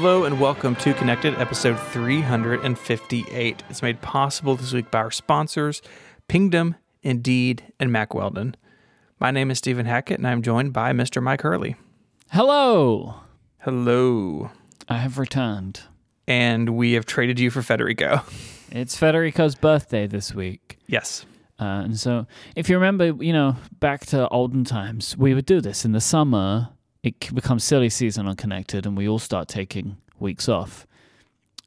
Hello and welcome to Connected, episode 358. It's made possible this week by our sponsors, Pingdom, Indeed, and Mack Weldon. My name is Stephen Hackett, and I'm joined by Mr. Myke Hurley. Hello. Hello. I have returned. And we have traded you for Federico. It's Federico's birthday this week. Yes. Uh, and so, if you remember, you know, back to olden times, we would do this in the summer. It becomes silly season on Connected, and we all start taking weeks off.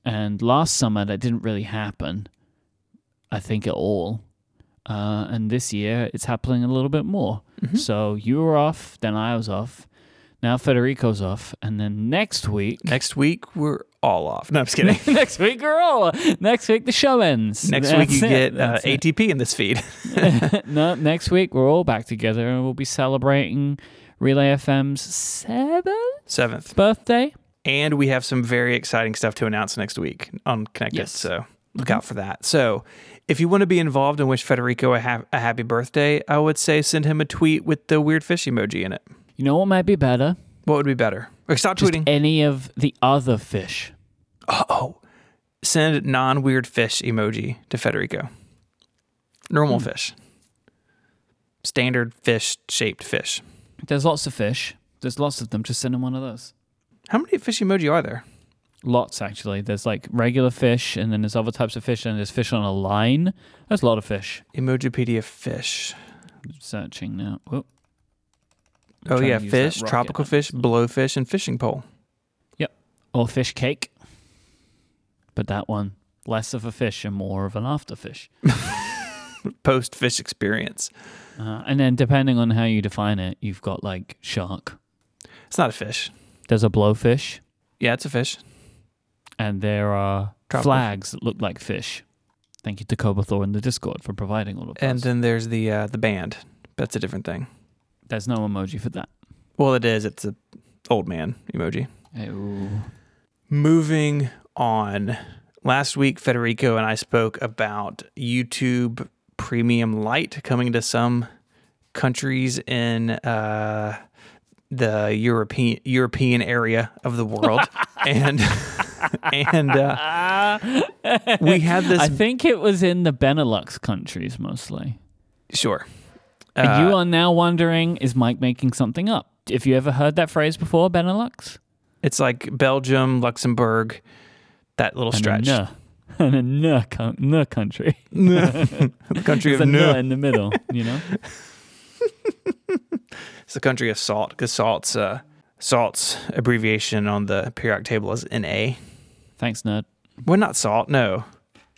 And last summer, that didn't really happen, I think, at all. Uh, and this year, it's happening a little bit more. So you were off, then I was off. Now Federico's off, and then next week, Next week, we're all off. No, I'm just kidding. next week we're all. Next week the show ends. Next week, you it. get uh, ATP in this feed. no, next week we're all back together and we'll be celebrating Relay FM's seventh Seventh. birthday. And we have some very exciting stuff to announce next week on Connected. Yes. So look out for that. So if you want to be involved and wish Federico a, ha- a happy birthday, I would say send him a tweet with the weird fish emoji in it. You know what might be better? What would be better? Or stop Just tweeting. any of the other fish. oh, send non weird fish emoji to Federico. Normal Hmm. fish. Standard fish shaped fish. There's lots of fish. There's lots of them. Just send him one of those. How many fish emoji are there? Lots actually. There's like regular fish, and then there's other types of fish, and there's fish on a line. There's a lot of fish. Emojipedia fish. Searching now. Oh yeah, to use that fish, tropical fish, blowfish, and fishing pole. Yep. Or fish cake. But that one, less of a fish and more of an after fish. Post fish experience. Uh, and then depending on how you define it, you've got like shark. It's not a fish. There's a blowfish, Yeah, it's a fish. and there are Tropical. flags that look like fish. Thank you to Cobathor in the Discord for providing all of those. And then there's the uh, the band. That's a different thing. There's no emoji for that. Well, it is. It's a old man emoji. Moving on. Last week, Federico and I spoke about YouTube Premium Light coming to some countries in uh, the European European area of the world, and and uh, we had this. I think it was in the Benelux countries mostly. sure. And Uh, you are now wondering, is Mike making something up? Have you ever heard that phrase before, Benelux? It's like Belgium, Luxembourg, that little stretch. And a. And a co- country. the country of nuh in the middle, you know? It's the country of salt because salt's uh, salt's abbreviation on the periodic table is Na. Thanks, nerd. Well, not salt. No.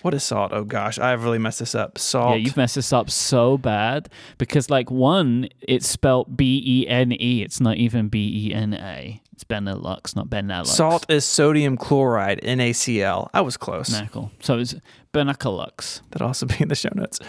What is salt? Oh gosh, I've really messed this up. Salt. Yeah, you've messed this up so bad because, like, one, it's spelled B E N E. It's not even B E N A. It's Benelux, not Benelux. Salt is sodium chloride, NaCl. I was close. Knuckle. So it's Benakalux. That'll also be in the show notes.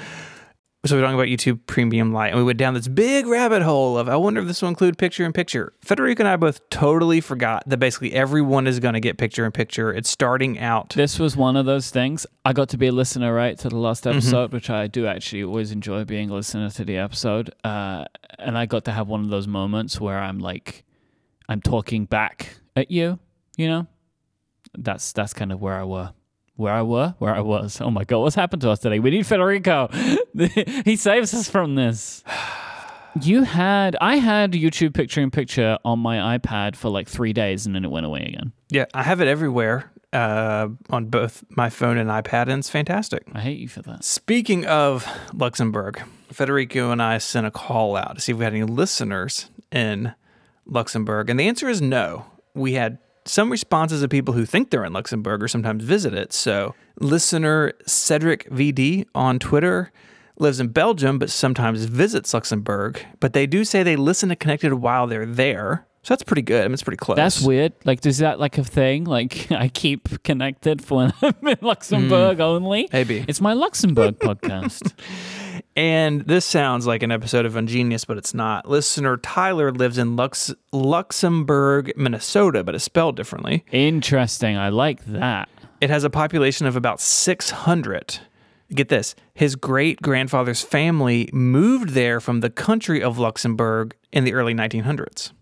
So we're talking about YouTube Premium Light, and we went down this big rabbit hole of I wonder if this will include picture in picture. Federico and I both totally forgot that basically everyone is going to get picture in picture. It's starting out. This was one of those things. I got to be a listener, right, to the last Mm-hmm. episode, which I do actually always enjoy being a listener to the episode. Uh, and I got to have one of those moments where I'm like, I'm talking back at you, you know? That's that's kind of where I were. Where I were, where I was. Oh my god, what's happened to us today? We need Federico. he saves us from this. You had, I had YouTube picture in picture on my iPad for like three days, and then it went away again. Yeah, I have it everywhere uh, on both my phone and iPad, and it's fantastic. I hate you for that. Speaking of Luxembourg, Federico and I sent a call out to see if we had any listeners in Luxembourg, and the answer is no. We had some responses of people who think they're in Luxembourg or sometimes visit it. So, listener Cedric VD on Twitter lives in Belgium but sometimes visits Luxembourg, but they do say they listen to Connected while they're there. So that's pretty good. I mean, it's pretty close. That's weird. Like, is that like a thing? Like, I keep connected for when I'm in hmm. Luxembourg only. Maybe. It's my Luxembourg podcast. And this sounds like an episode of Ungenius, but it's not. Listener Tyler lives in Lux- Luxembourg, Minnesota, but it's spelled differently. Interesting. I like that. It has a population of about 600. Get this his great grandfather's family moved there from the country of Luxembourg in the early 1900s.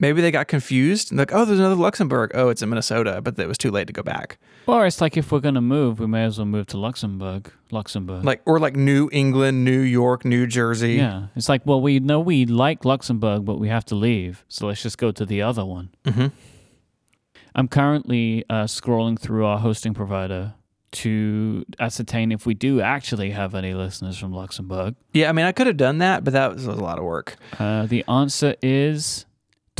Maybe they got confused. Like, oh, there's another Luxembourg. Oh, it's in Minnesota, but it was too late to go back. Or it's like if we're gonna move, we may as well move to Luxembourg. Luxembourg. Like, or like New England, New York, New Jersey. yeah, it's like well, we know we like Luxembourg, but we have to leave, so let's just go to the other one. hmm I'm currently uh, scrolling through our hosting provider to ascertain if we do actually have any listeners from Luxembourg. Yeah, I mean, I could have done that, but that was a lot of work. Uh, the answer is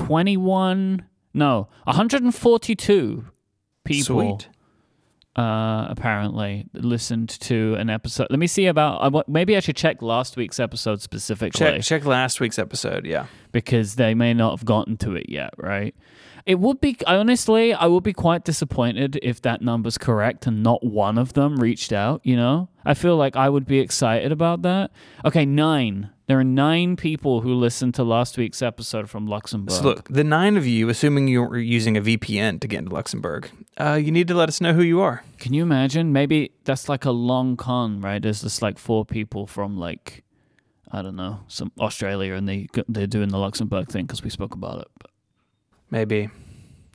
21, no, 142 people. Sweet. Uh, apparently listened to an episode. Let me see about. Maybe I should check last week's episode specifically Check, check last week's episode. Yeah. because they may not have gotten to it yet, right? It would be I honestly, I would be quite disappointed if that number's correct and not one of them reached out. You know, I feel like I would be excited about that. Okay, nine. There are nine people who listened to last week's episode from Luxembourg. So look, the nine of you, assuming you were using a VPN to get into Luxembourg, uh, you need to let us know who you are. Can you imagine? Maybe that's like a long con, right? There's just like four people from like I don't know, some Australia, and they they're doing the Luxembourg thing because we spoke about it. But Maybe.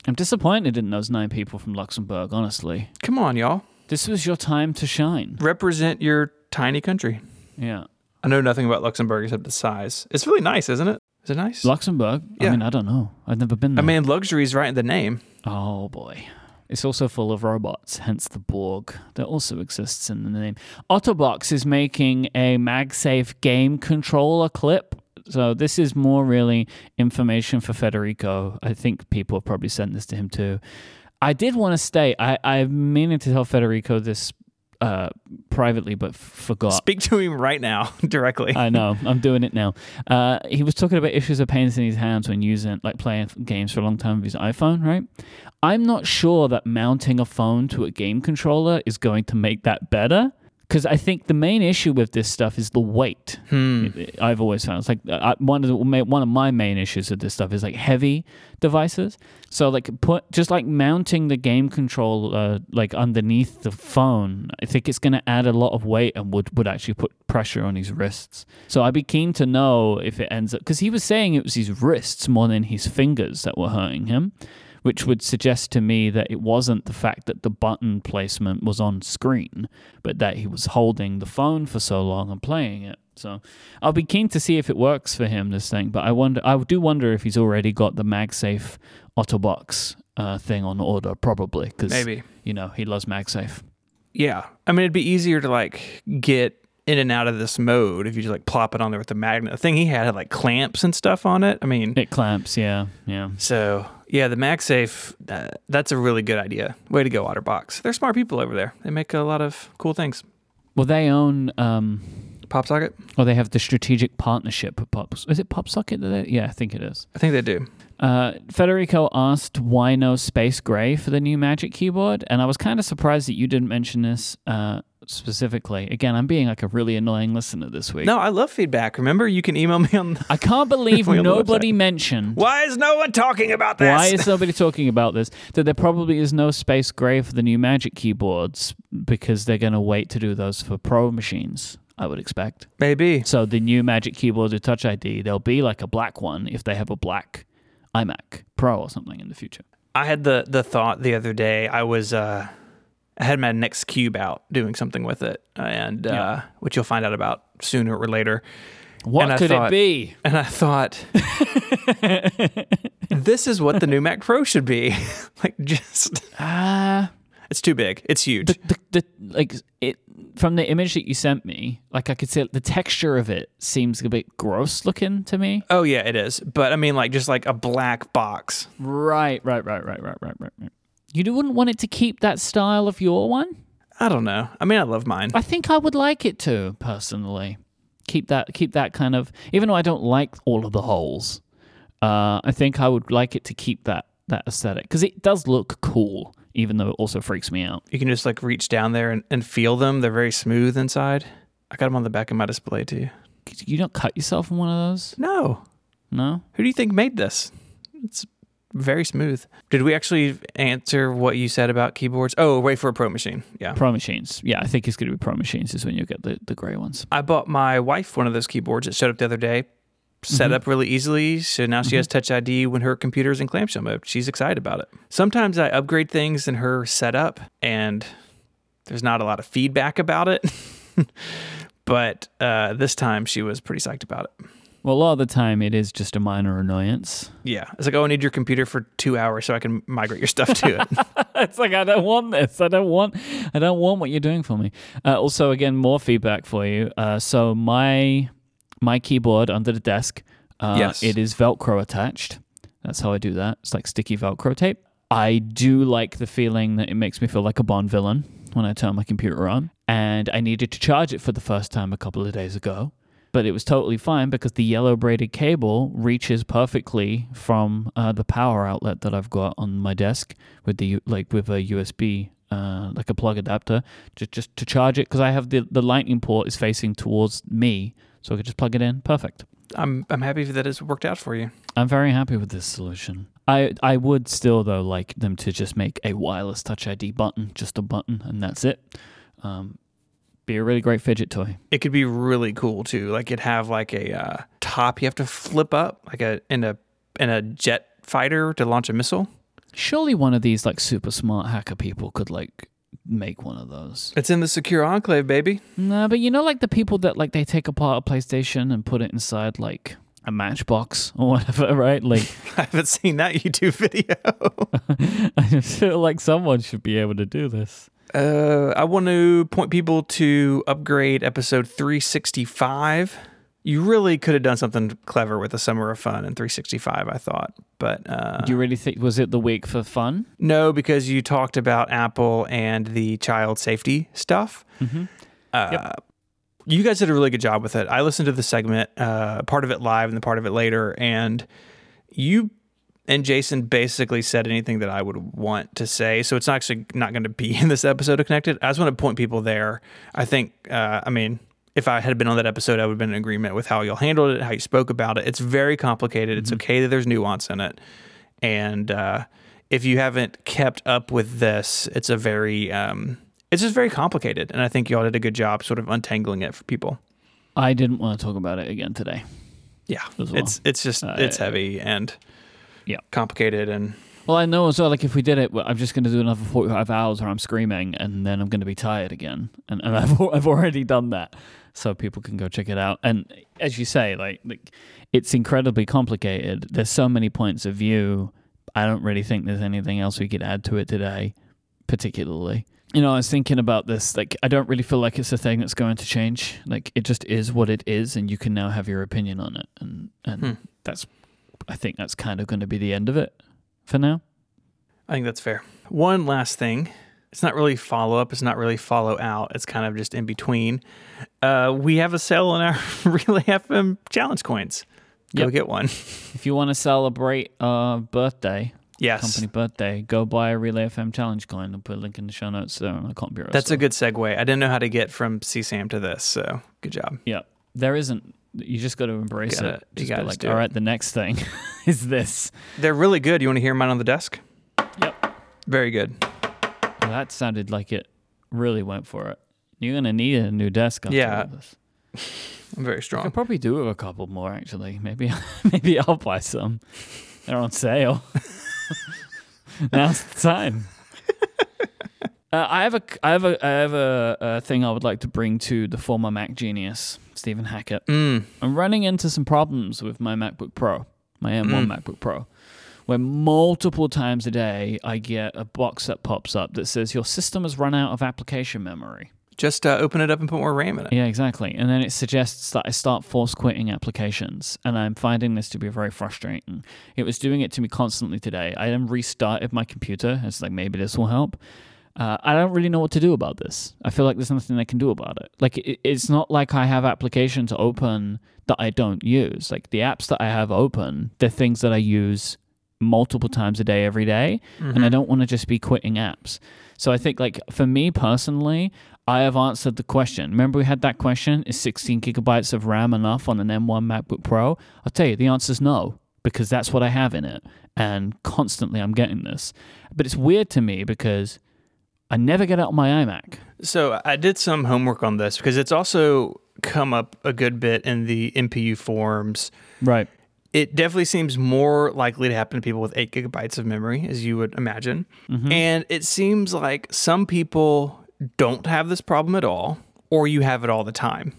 I'm disappointed in those nine people from Luxembourg. Honestly, Come on, y'all. this was your time to shine. Represent your tiny country. Yeah, I know nothing about Luxembourg except the size. It's really nice, isn't it? Is it nice? Luxembourg. Yeah. I mean, I don't know. I've never been there. I mean, luxury's right in the name. oh boy. It's also full of robots, hence the Borg. That also exists in the name. Otterbox is making a MagSafe game controller clip. So this is more really information for Federico. I think people have probably sent this to him too. I did want to state, I, I'm meaning to tell Federico this uh, privately, but f- forgot. Speak to him right now, directly. I know. I'm doing it now. Uh, he was talking about issues of pains in his hands when using, like, playing games for a long time with his iPhone, right? I'm not sure that mounting a phone to a game controller is going to make that better. Because I think the main issue with this stuff is the weight. Hmm. I've always found it's like uh, one of the one of my main issues with this stuff is like heavy devices. So like put just like mounting the game controller like underneath the phone, I think it's going to add a lot of weight and would would actually put pressure on his wrists. So I'd be keen to know if it ends up because he was saying it was his wrists more than his fingers that were hurting him. Which would suggest to me that it wasn't the fact that the button placement was on screen, but that he was holding the phone for so long and playing it. So I'll be keen to see if it works for him this thing. But I wonder, I do wonder if he's already got the MagSafe Otterbox uh, thing on order, probably because Maybe. you know he loves MagSafe. Yeah. I mean, it'd be easier to like get in and out of this mode if you just like plop it on there with the magnet. The thing he had had like clamps and stuff on it. I mean, It clamps, yeah, yeah. so yeah, the MagSafe, uh, that's a really good idea. Way to go, Otterbox. They're smart people over there. They make a lot of cool things. Well, they own, um, Pop socket? or they have the strategic partnership with Pop. Is it PopSocket? that they- Yeah, I think it is. I think they do. Uh, Federico asked why no Space Gray for the new Magic Keyboard, and I was kind of surprised that you didn't mention this uh, specifically. Again, I'm being like a really annoying listener this week. No, I love feedback. Remember, you can email me on. The, I can't believe We on the nobody mentioned. Why is no one talking about this? Why is nobody talking about this? That there probably is no Space Gray for the new Magic keyboards because they're going to wait to do those for Pro machines. I would expect. Maybe. So the new Magic keyboards with Touch ID, there'll be like a black one if they have a black iMac Pro or something in the future. I had the the thought the other day. I was uh, I had my NeXT Cube out doing something with it, and uh, Yeah. which you'll find out about sooner or later. What could thought- it be? And I thought, this is what the new Mac Pro should be. like, just Ah, it's too big. It's huge. the, the, the like it from the image that you sent me. Like I could see the texture of it seems a bit gross looking to me. oh yeah, it is. But I mean, like just like a black box. Right, right, right, right, right, right, right, right. You wouldn't want it to keep that style of your one? I don't know. I mean, I love mine. I think I would like it to personally. Keep that keep that kind of even though I don't like all of the holes. Uh, I think I would like it to keep that that aesthetic because it does look cool, even though it also freaks me out. You can just like reach down there and, and feel them. They're very smooth inside. I got them on the back of my display too. You don't cut yourself in one of those, No, no? who do you think made this? It's very smooth. Did we actually answer what you said about keyboards? Oh, wait for a pro machine. Yeah. Pro machines, yeah. I think it's going to be pro machines is when you get the the gray ones. I bought my wife one of those keyboards. It showed up the other day. Set up really easily. So now she has Touch ID when her computer's in clamshell mode. She's excited about it. Sometimes I upgrade things in her setup and there's not a lot of feedback about it. but uh, this time she was pretty psyched about it. Well, a lot of the time it is just a minor annoyance. Yeah. It's like, oh, I need your computer for two hours so I can migrate your stuff to it. it's like I don't want this. I don't want. I don't want what you're doing for me. Uh, also, again, more feedback for you. Uh, so my my keyboard under the desk. Uh, Yes. It is Velcro attached. That's how I do that. It's like sticky Velcro tape. I do like the feeling that it makes me feel like a Bond villain when I turn my computer on. And I needed to charge it for the first time a couple of days ago. But it was totally fine because the yellow braided cable reaches perfectly from uh, the power outlet that I've got on my desk with the like with a USB uh, like a plug adapter just just to charge it because I have the the lightning port is facing towards me, so I could just plug it in. Perfect. I'm, I'm happy that it's worked out for you. I'm very happy with this solution. I I would still though like them to just make a wireless Touch ID button, just a button, and that's it. Um, be a really great fidget toy. It could be really cool too. Like it'd have like a uh, top you have to flip up, like a in a in a jet fighter to launch a missile. Surely one of these like super smart hacker people could like make one of those. It's in the secure enclave, baby. Nah, but you know, like the people that like they take apart a PlayStation and put it inside like a matchbox or whatever, right? Like, I haven't seen that YouTube video. I just feel like someone should be able to do this. Uh, I want to point people to upgrade episode 365. You really could have done something clever with the Summer of Fun in 365, I thought. But uh, Do you really think was it the week for fun? no, because you talked about Apple and the child safety stuff. Mm-hmm. Uh, You guys did a really good job with it. I listened to the segment, uh, part of it live and the part of it later, and you and Jason basically said anything that I would want to say. So it's actually not going to be in this episode of Connected. I just want to point people there. I think, uh, I mean, if I had been on that episode, I would have been in agreement with how y'all handled it, how you spoke about it. It's very complicated. It's okay that there's nuance in it. And uh, if you haven't kept up with this, it's a very, um, it's just very complicated. And I think y'all did a good job sort of untangling it for people. I didn't want to talk about it again today. Yeah, well. it's it's just Uh, it's heavy and Yeah. complicated and Well, I know as well. Like if we did it, I'm just going to do another 45 hours where I'm screaming, and then I'm going to be tired again. And, and I've I've already done that, so people can go check it out. And as you say, like, like it's incredibly complicated. There's so many points of view. I don't really think there's anything else we could add to it today, particularly. You know, I was thinking about this. Like, I don't really feel like it's a thing that's going to change. Like, it just is what it is, and you can now have your opinion on it. And and Hmm. that's, I think that's kind of going to be the end of it for now. I think that's fair. One last thing. It's not really follow up. It's not really follow out. It's kind of just in between. Uh, we have a sale on our Relay FM challenge coins. Go Yep. get one. If you want to celebrate uh birthday, Yes. company birthday, go buy a Relay FM challenge coin. I'll put a link in the show notes there on the Cotton Bureau. That's a good segue. I didn't know how to get from CSAM to this, so good job. yeah. There isn't. You just got to embrace Gotta- it. you gotta like, all it." right, the next thing is this. They're really good. You want to hear mine on the desk? Yep. Very good. Well, that sounded like it really went for it. You're gonna need a new desk after Yeah. all this. I'm very I strong. could probably do with a couple more actually. Maybe maybe I'll buy some. They're on sale. Now's the time. Uh, I have a I have a I have a, a thing I would like to bring to the former Mac genius Stephen Hackett. Mm. I'm running into some problems with my MacBook Pro, my M1 Mm. MacBook Pro, where multiple times a day I get a box that pops up that says your system has run out of application memory. Just uh, open it up and put more RAM in it. Yeah, exactly. And then it suggests that I start force quitting applications, and I'm finding this to be very frustrating. It was doing it to me constantly today. I then restarted my computer. It's like maybe this will help. Uh, I don't really know what to do about this. I feel like there's nothing I can do about it. Like it, it's not like I have applications open that I don't use. Like the apps that I have open, they're things that I use multiple times a day every day, and I mm-hmm. don't want to just be quitting apps. So I think like for me personally, I have answered the question. Remember we had that question, is 16 gigabytes of RAM enough on an M1 MacBook Pro? I'll tell you the answer is no because that's what I have in it and constantly I'm getting this. But it's weird to me because I never get out on my iMac. So I did some homework on this because it's also come up a good bit in the MPU forums. Right. It definitely seems more likely to happen to people with eight gigabytes of memory, as you would imagine. Mm-hmm. And it seems like some people don't have this problem at all, or you have it all the time.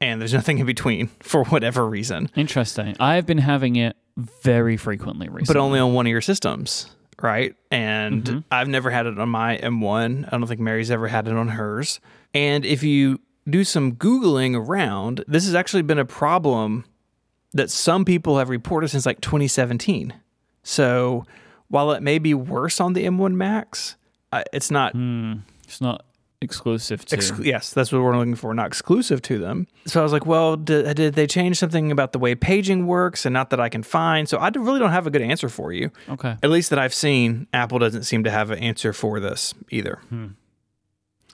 And there's nothing in between for whatever reason, Interesting. I've been having it very frequently recently. but only on one of your systems, right? And mm-hmm. I've never had it on my M1. I don't think Mary's ever had it on hers. And if you do some Googling around, this has actually been a problem that some people have reported since like 2017. So while it may be worse on the M1 Macs, uh, it's not it's not exclusive to. Ex- yes, that's what we're looking for, not exclusive to them. So I was like, well, did, did they change something about the way paging works and not that I can find? So I d- really don't have a good answer for you. okay. At least that I've seen, Apple doesn't seem to have an answer for this either.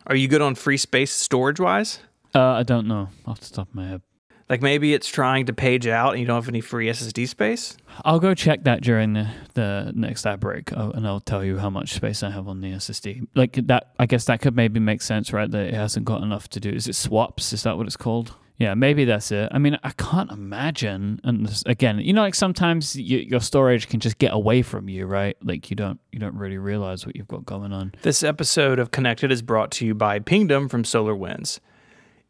Are you good on free space storage wise? Uh, I don't know off the top of my head. Like maybe it's trying to page out and you don't have any free SSD space? I'll go check that during the, the next ad break, oh, and I'll tell you how much space I have on the SSD. Like that, I guess that could maybe make sense, right? That it hasn't got enough to do. Is it swaps? Is that what it's called? Yeah, maybe that's it. I mean, I can't imagine. And this, again, you know, like sometimes you, your storage can just get away from you, right? Like you don't you don't really realize what you've got going on. This episode of Connected is brought to you by Pingdom from SolarWinds.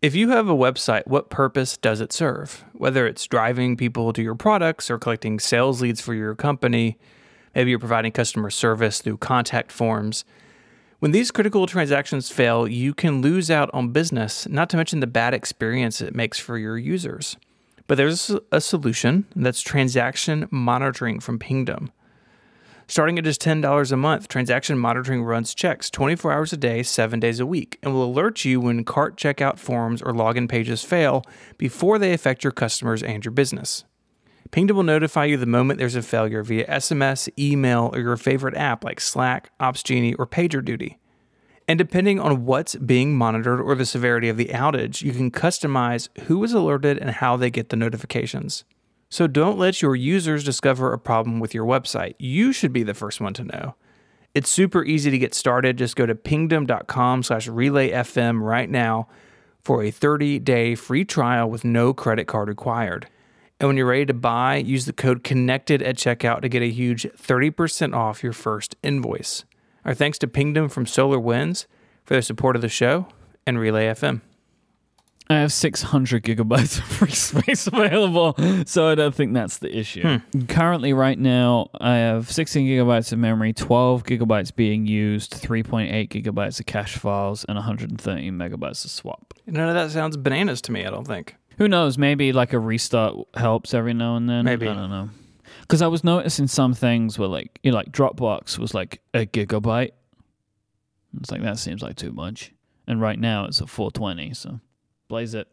If you have a website, what purpose does it serve? Whether it's driving people to your products or collecting sales leads for your company, maybe you're providing customer service through contact forms. When these critical transactions fail, you can lose out on business, not to mention the bad experience it makes for your users. But there's a solution that's transaction monitoring from Pingdom. Starting at just $10 a month, transaction monitoring runs checks 24 hours a day, 7 days a week, and will alert you when cart checkout forms or login pages fail before they affect your customers and your business. Pingdom will notify you the moment there's a failure via SMS, email, or your favorite app like Slack, OpsGenie, or PagerDuty. And depending on what's being monitored or the severity of the outage, you can customize who is alerted and how they get the notifications. So don't let your users discover a problem with your website. You should be the first one to know. It's super easy to get started. Just go to pingdom.com slash relayfm right now for a 30-day free trial with no credit card required. And when you're ready to buy, use the code CONNECTED at checkout to get a huge 30% off your first invoice. Our thanks to Pingdom from SolarWinds for their support of the show and Relay FM. I have 600 gigabytes of free space available, so I don't think that's the issue. Hmm. Currently, right now, I have 16 gigabytes of memory, 12 gigabytes being used, 3.8 gigabytes of cache files, and 113 megabytes of swap. None of that sounds bananas to me, I don't think. Who knows? Maybe like a restart helps every now and then. Maybe. I don't know. Because I was noticing some things where, like, you know, like Dropbox was like a gigabyte. It's like that seems like too much. And right now it's at 420, so blaze it.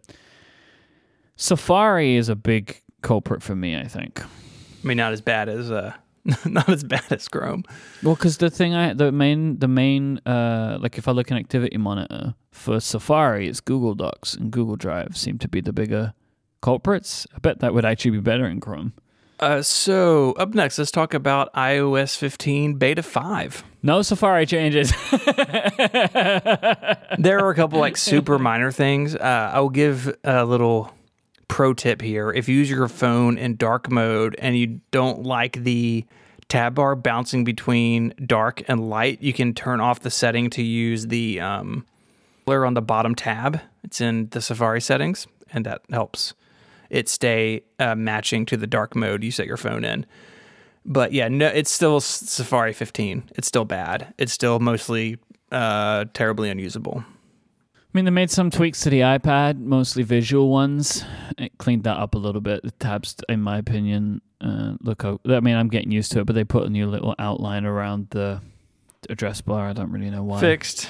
Safari is a big culprit for me, I think. I mean, not as bad as uh, not as bad as Chrome. Well, because the thing I the main the main uh like if I look in Activity Monitor for Safari, it's Google Docs and Google Drive seem to be the bigger culprits. I bet that would actually be better in Chrome. Uh, so up next, let's talk about iOS 15 Beta 5. No Safari changes. There are a couple like super minor things. Uh, I will give a little pro tip here. If you use your phone in dark mode and you don't like the tab bar bouncing between dark and light, you can turn off the setting to use the um, blur on the bottom tab. It's in the Safari settings, and that helps it stay uh, matching to the dark mode you set your phone in. But yeah, no, it's still Safari 15. It's still bad. It's still mostly uh, terribly unusable. I mean, they made some tweaks to the iPad, mostly visual ones. It cleaned that up a little bit. The tabs, in my opinion, uh, look. I mean, I'm getting used to it, but they put a new little outline around the address bar. I don't really know why. Fixed.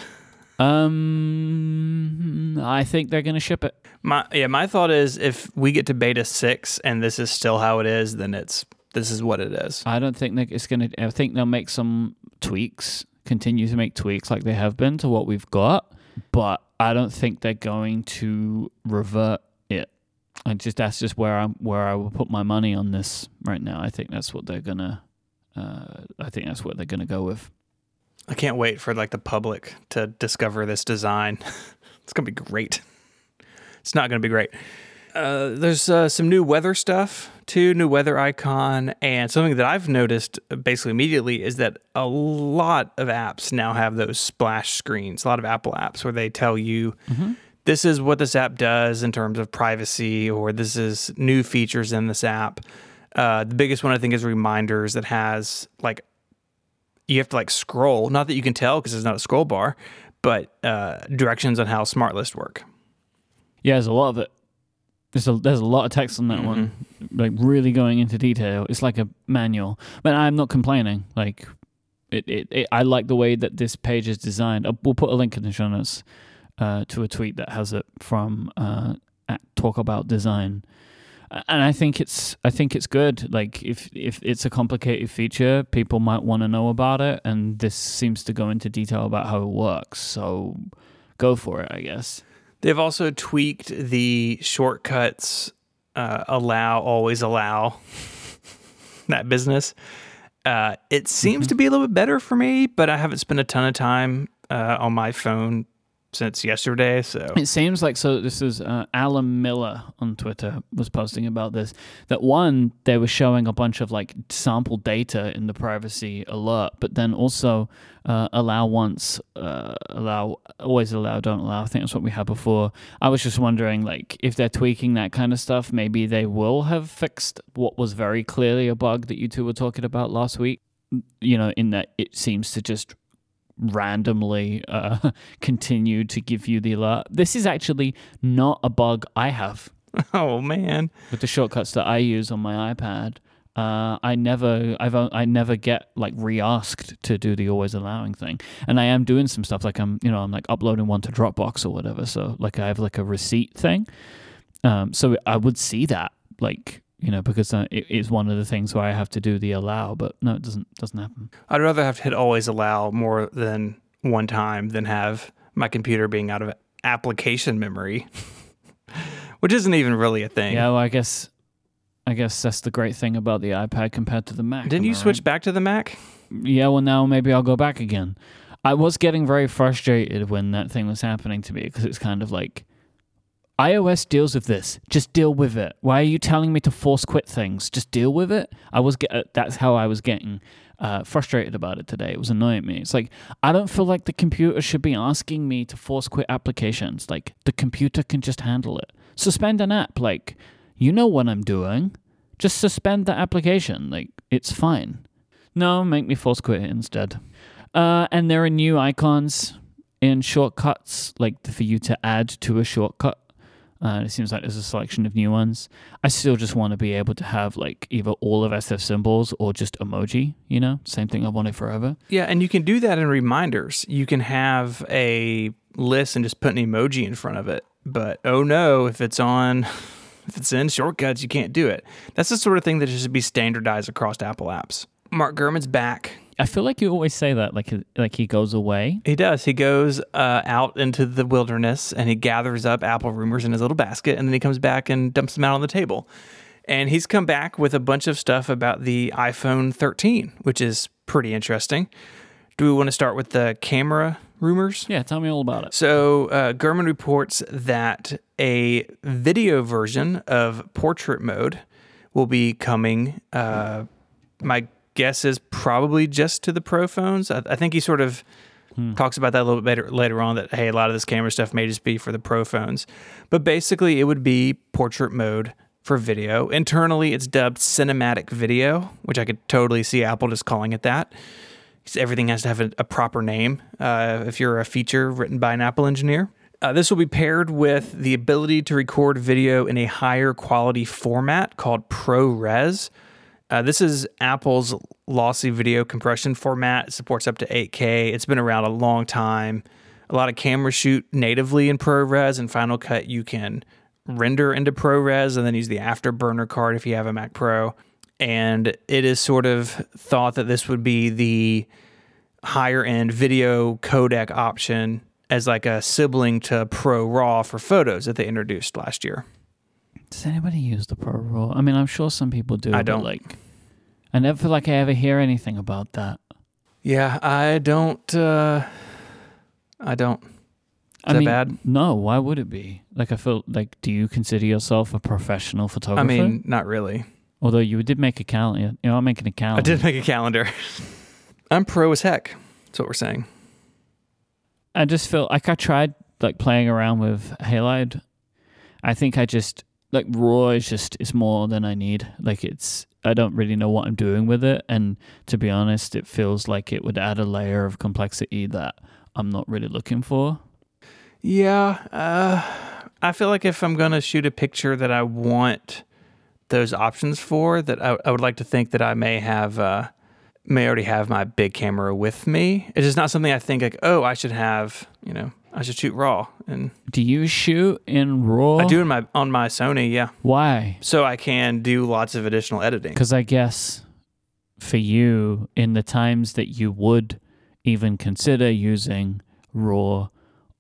Um, I think they're gonna ship it. My yeah, my thought is if we get to beta six and this is still how it is, then it's this is what it is. I don't think that it's gonna. I think they'll make some tweaks, continue to make tweaks like they have been to what we've got, but I don't think they're going to revert it. I just that's just where I'm where I will put my money on this right now. I think that's what they're gonna. Uh, I think that's what they're gonna go with. I can't wait for like the public to discover this design. it's gonna be great. it's not going to be great. Uh, there's uh, some new weather stuff too, new weather icon, and something that I've noticed basically immediately is that a lot of apps now have those splash screens. A lot of Apple apps where they tell you this is what this app does in terms of privacy, or this is new features in this app. Uh, the biggest one I think is reminders that has like you have to like scroll. Not that you can tell because there's not a scroll bar, but uh, directions on how smart lists work. Yeah, there's a lot of it. There's a there's a lot of text on that one, like really going into detail. It's like a manual, but I'm not complaining. Like, it, it, it I like the way that this page is designed. Uh, We'll put a link in the show notes uh, to a tweet that has it from uh, at Talk About Design, and I think it's I think it's good. Like, if if it's a complicated feature, people might want to know about it, and this seems to go into detail about how it works. So, go for it, I guess. They've also tweaked the shortcuts uh, allow, always allow that business. Uh, it seems to be a little bit better for me, but I haven't spent a ton of time uh, on my phone since yesterday. So It seems like so. This is uh, Alan Miller on Twitter was posting about this. That one they were showing a bunch of like sample data in the privacy alert, but then also uh, allow once, uh, allow always allow, don't allow. I think that's what we had before. I was just wondering like if they're tweaking that kind of stuff, maybe they will have fixed what was very clearly a bug that you two were talking about last week. You know, in that it seems to just randomly uh, continue to give you the alert. This is actually not a bug I have oh man, with the shortcuts that I use on my iPad. Uh, I never, I've, o- I never get like re-asked to do the always allowing thing, and I am doing some stuff like I'm, you know, I'm like uploading one to Dropbox or whatever. So like I have like a receipt thing. Um, so I would see that like you know because uh, it is one of the things where I have to do the allow, but no, it doesn't doesn't happen. I'd rather have to hit always allow more than one time than have my computer being out of application memory, which isn't even really a thing. Yeah, well, I guess, I guess that's the great thing about the iPad compared to the Mac. Didn't you I switch right? back to the Mac? Yeah, well, now maybe I'll go back again. I was getting very frustrated when that thing was happening to me because it's kind of like iOS deals with this. Just deal with it. Why are you telling me to force quit things? Just deal with it. I was get, uh, that's how I was getting uh, frustrated about it today. It was annoying me. It's like I don't feel like the computer should be asking me to force quit applications. Like the computer can just handle it. Suspend an app. Like you know what I'm doing. Just suspend the application. Like it's fine. No, make me force quit it instead. Uh, and there are new icons in shortcuts, like for you to add to a shortcut. Uh, it seems like there's a selection of new ones. I still just want to be able to have like either all of SF symbols or just emoji. You know, same thing I wanted forever. Yeah, and you can do that in reminders. You can have a list and just put an emoji in front of it. But oh no, if it's on, if it's in shortcuts, you can't do it. That's the sort of thing that should be standardized across Apple apps. Mark Gurman's back. I feel like you always say that, like like he goes away. He does. He goes uh, out into the wilderness and he gathers up apple rumors in his little basket, and then he comes back and dumps them out on the table. And he's come back with a bunch of stuff about the iPhone 13, which is pretty interesting. Do we want to start with the camera rumors? Yeah, tell me all about it. So, uh, Gurman reports that a video version of portrait mode will be coming. Uh, my guess is probably just to the Pro phones. I, I think he sort of talks about that a little bit later, later on that, hey, a lot of this camera stuff may just be for the Pro phones. But basically, it would be portrait mode for video. Internally, it's dubbed cinematic video, which I could totally see Apple just calling it that. everything has to have a, a proper name uh, if you're a feature written by an Apple engineer. Uh, this will be paired with the ability to record video in a higher quality format called ProRes. Uh, this is Apple's lossy video compression format. It supports up to 8K. It's been around a long time. A lot of cameras shoot natively in ProRes, and Final Cut you can render into ProRes and then use the Afterburner card if you have a Mac Pro. And it is sort of thought that this would be the higher end video codec option as like a sibling to Pro Raw for photos that they introduced last year. Does anybody use the Pro Raw? I mean, I'm sure some people do. I don't. like. I never feel like I ever hear anything about that. Yeah, I don't. Uh, I don't. Is that bad? No, why would it be? Like I feel like do you consider yourself a professional photographer? I mean, not really. although you did make a calendar, you know, I'm making a calendar. I did make a calendar. I'm pro as heck. That's what we're saying. I just feel like I tried like playing around with halide. I think I just like raw is just is more than I need. Like it's I don't really know what I'm doing with it, and to be honest, it feels like it would add a layer of complexity that I'm not really looking for. Yeah, uh, I feel like if I'm gonna shoot a picture that I want those options for, that I, I would like to think that I may have, uh, may already have my big camera with me. It's just not something I think like, oh, I should have. You know, I should shoot raw, and Do you shoot in raw? I do in my on my Sony, yeah, Why? so I can do lots of additional editing. Because I guess for you, in the times that you would even consider using RAW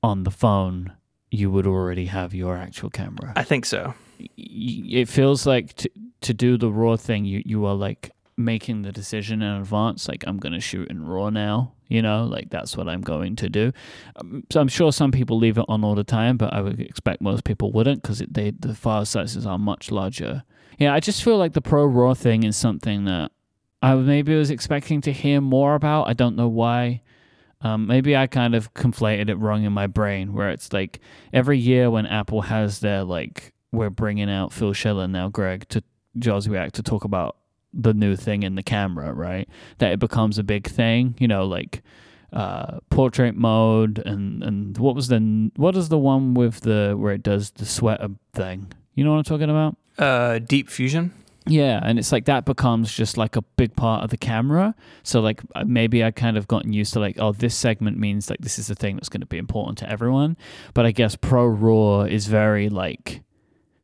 on the phone, you would already have your actual camera. I think so. It feels like to, to do the RAW thing, you, you are like making the decision in advance, like, I'm going to shoot in RAW now. You know, like that's what I'm going to do. Um, so I'm sure some people leave it on all the time, but I would expect most people wouldn't because they the file sizes are much larger. Yeah, I just feel like the Pro Raw thing is something that I maybe was expecting to hear more about. I don't know why. Um, maybe I kind of conflated it wrong in my brain, where it's like every year when Apple has their like we're bringing out Phil Schiller now, Greg, to Joswiak to talk about the new thing in the camera, right? That it becomes a big thing, you know, like uh, portrait mode and and what was the what is the one with the where it does the sweater thing? You know what I'm talking about? Uh, Deep Fusion. Yeah, and it's like that becomes just like a big part of the camera. So like uh, maybe I kind of gotten used to like oh this segment means like this is the thing that's going to be important to everyone. But I guess Pro Raw is very like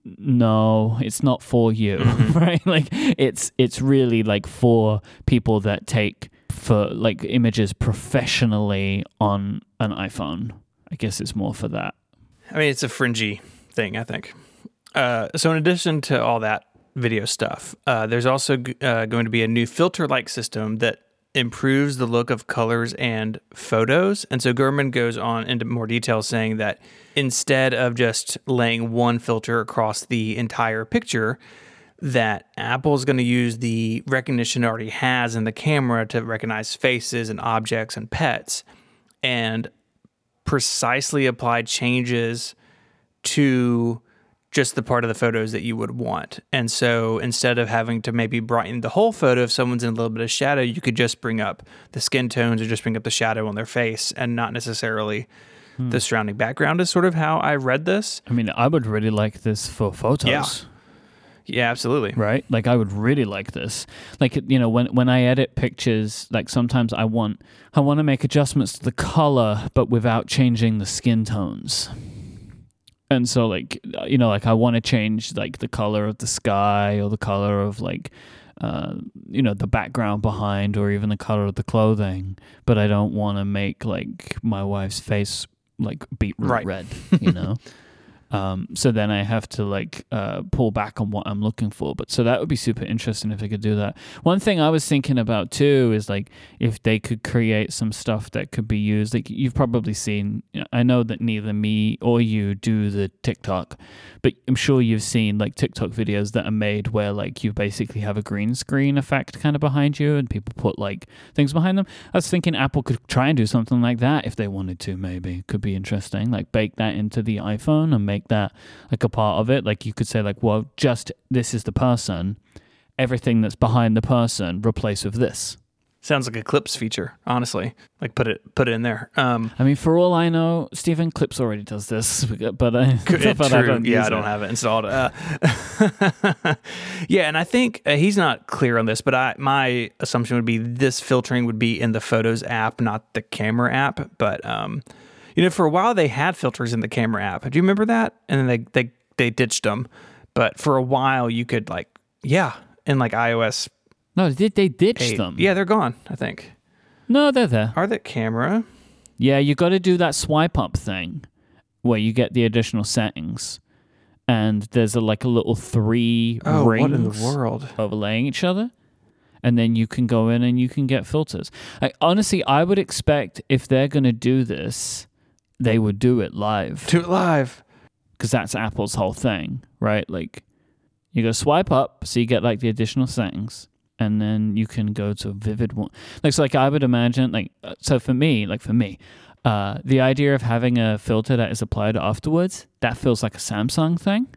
no, it's not for you, right? Like it's it's really like for people that take for like images professionally on an iPhone. I guess it's more for that. I mean, it's a fringy thing, I think. Uh, so, in addition to all that video stuff, uh, there's also uh, going to be a new filter like system that improves the look of colors and photos. And so, Gurman goes on into more detail saying that instead of just laying one filter across the entire picture, that Apple is going to use the recognition it already has in the camera to recognize faces and objects and pets and precisely apply changes to just the part of the photos that you would want. And so instead of having to maybe brighten the whole photo, if someone's in a little bit of shadow, you could just bring up the skin tones or just bring up the shadow on their face and not necessarily the hmm. surrounding background, is sort of how I read this. I mean, I would really like this for photos. Yeah. Yeah, absolutely. right like i would really like this like you know when when i edit pictures like sometimes i want i want to make adjustments to the color but without changing the skin tones and so like you know like i want to change like the color of the sky or the color of like uh, you know the background behind or even the color of the clothing but i don't want to make like my wife's face like beetroot Right. red you know um, so then I have to like uh, pull back on what I'm looking for. But so that would be super interesting if they could do that. One thing I was thinking about too is like if they could create some stuff that could be used. Like you've probably seen. I know that neither me or you do the TikTok, but I'm sure you've seen like TikTok videos that are made where like you basically have a green screen effect kind of behind you, and people put like things behind them. I was thinking Apple could try and do something like that if they wanted to. Maybe could be interesting. Like bake that into the iPhone and make that like a part of it. Like you could say like, well, just this is the person. Everything that's behind the person replace with this. Sounds like a clips feature, honestly. Like put it put it in there. Um, I mean, for all I know, Stephen Clips already does this, but I, Good, but true. I don't yeah, I don't it. have it installed. Uh, yeah, and I think uh, he's not clear on this, but I my assumption would be this filtering would be in the Photos app, not the camera app. But um, you know, for a while they had filters in the camera app. Do you remember that? And then they they they ditched them. But for a while, you could like, yeah, in like iOS No, did they ditch 8. them? Yeah, they're gone. I think. No, they're there. Are the camera? Yeah, you got to do that swipe up thing where you get the additional settings, and there's a like a little three Oh, rings what in the world? overlaying each other, and then you can go in and you can get filters. Like honestly, I would expect if they're gonna do this, they would do it live Do it live. because that's Apple's whole thing, right? Like you go swipe up, so you get like the additional settings, and then you can go to vivid one. Like so, like I would imagine, like uh, so for me, like for me, uh, the idea of having a filter that is applied afterwards that feels like a Samsung thing,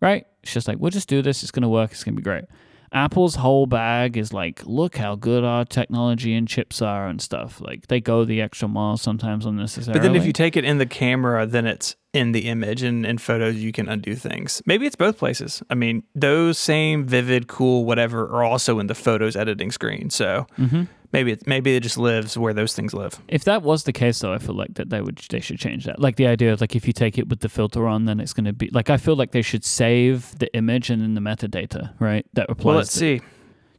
right? It's just like we'll just do this. It's gonna work. It's gonna be great. Apple's whole bag is like, look how good our technology and chips are and stuff. Like they go the extra mile sometimes unnecessarily. But then if you take it in the camera, then it's in the image and in photos you can undo things. Maybe it's both places. I mean, those same vivid, cool, whatever are also in the photos editing screen. So hmm maybe it maybe it just lives where those things live. If that was the case, though, I feel like that they would they should change that. Like the idea of like if you take it with the filter on, then it's going to be like I feel like they should save the image and then the metadata, right? That applies. Well, let's to- see.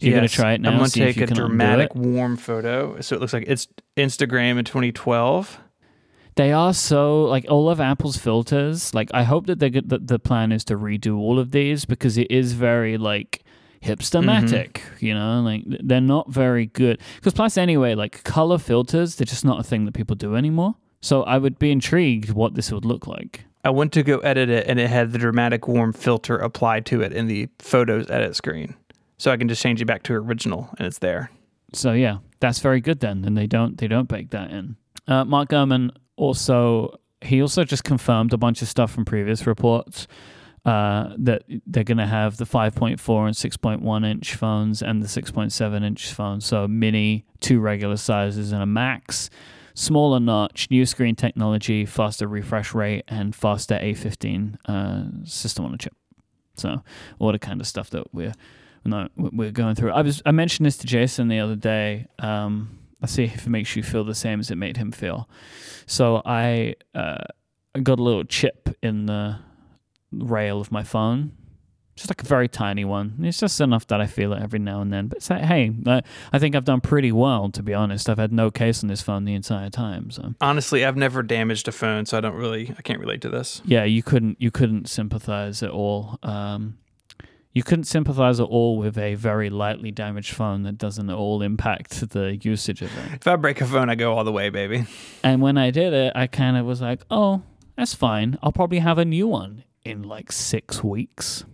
You're gonna try it now, I'm going to take a dramatic warm photo. So it looks like it's Instagram in 2012. They are so like all of Apple's filters. Like I hope that they get that the plan is to redo all of these because it is very like Hipstamatic. Mm-hmm. You know, like they're not very good. Because plus anyway, like color filters, they're just not a thing that people do anymore. So I would be intrigued what this would look like. I went to go edit it and it had the dramatic warm filter applied to it in the photos edit screen. So I can just change it back to original and it's there. So yeah, that's very good then. And they don't they don't bake that in. Uh, Mark Gurman also he also just confirmed a bunch of stuff from previous reports uh, that they're going to have the 5.4 and 6.1 inch phones and the 6.7 inch phones. So mini, two regular sizes, and a max. Smaller notch, new screen technology, faster refresh rate, and faster A15 uh, system on a chip. So all the kind of stuff that we're no, we're going through. I was I mentioned this to Jason the other day. Um, Let's see if it makes you feel the same as it made him feel. So I uh, I got a little chip in the rail of my phone, just like a very tiny one. It's just enough that I feel it every now and then. But say, hey, I, I think I've done pretty well to be honest. I've had no case on this phone the entire time. So Honestly, I've never damaged a phone, so I don't really I can't relate to this. yeah, you couldn't you couldn't sympathize at all. Um, you couldn't sympathize at all with a very lightly damaged phone that doesn't at all impact the usage of it. If I break a phone, I go all the way, baby. And when I did it, I kind of was like, oh, that's fine. I'll probably have a new one in like six weeks.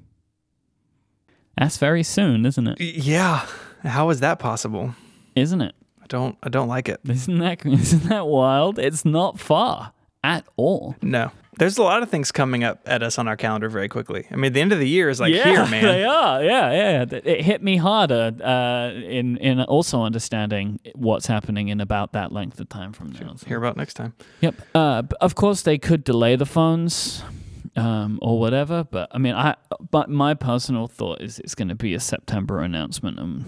That's very soon, isn't it? Yeah. How is that possible? Isn't it? I don't I don't like it. Isn't that isn't that wild? It's not far at all. No. There's a lot of things coming up at us on our calendar very quickly. I mean, the end of the year is like yeah, here, man. They are. Yeah, yeah. It hit me harder uh, in in also understanding what's happening in about that length of time from now. So- Hear about next time. Yep. Uh, of course, they could delay the phones um, or whatever, but I mean, I but my personal thought is it's going to be a September announcement. Um,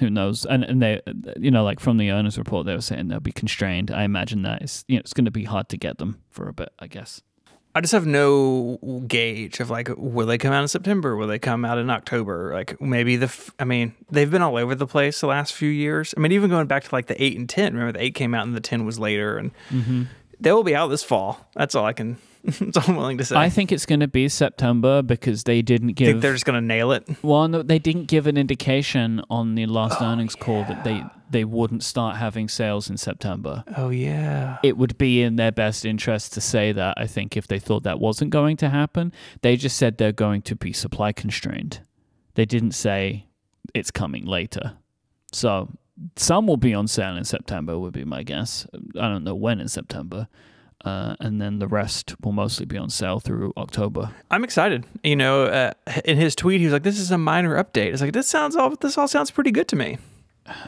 who knows? And and they, you know, like from the owners report, they were saying they'll be constrained. I imagine that it's you know it's going to be hard to get them for a bit. I guess. I just have no gauge of like, will they come out in September? Will they come out in October? Like maybe the, f- I mean, they've been all over the place the last few years. I mean, even going back to like the eight and 10, remember the eight came out and the 10 was later and Mm-hmm. they will be out this fall. That's all I can, that's all I'm willing to say. I think it's going to be September because they didn't think give. they're just going to nail it. Well, no, they didn't give an indication on the last oh, earnings call that they they wouldn't start having sales in September. Oh yeah. it would be in their best interest to say that. I think if they thought that wasn't going to happen, they just said they're going to be supply constrained. They didn't say it's coming later. So some will be on sale in September, would be my guess. I don't know when in September. Uh, and then the rest will mostly be on sale through October. I'm excited. You know, uh, in his tweet, he was like, "This is a minor update." It's like this sounds all. This all sounds pretty good to me.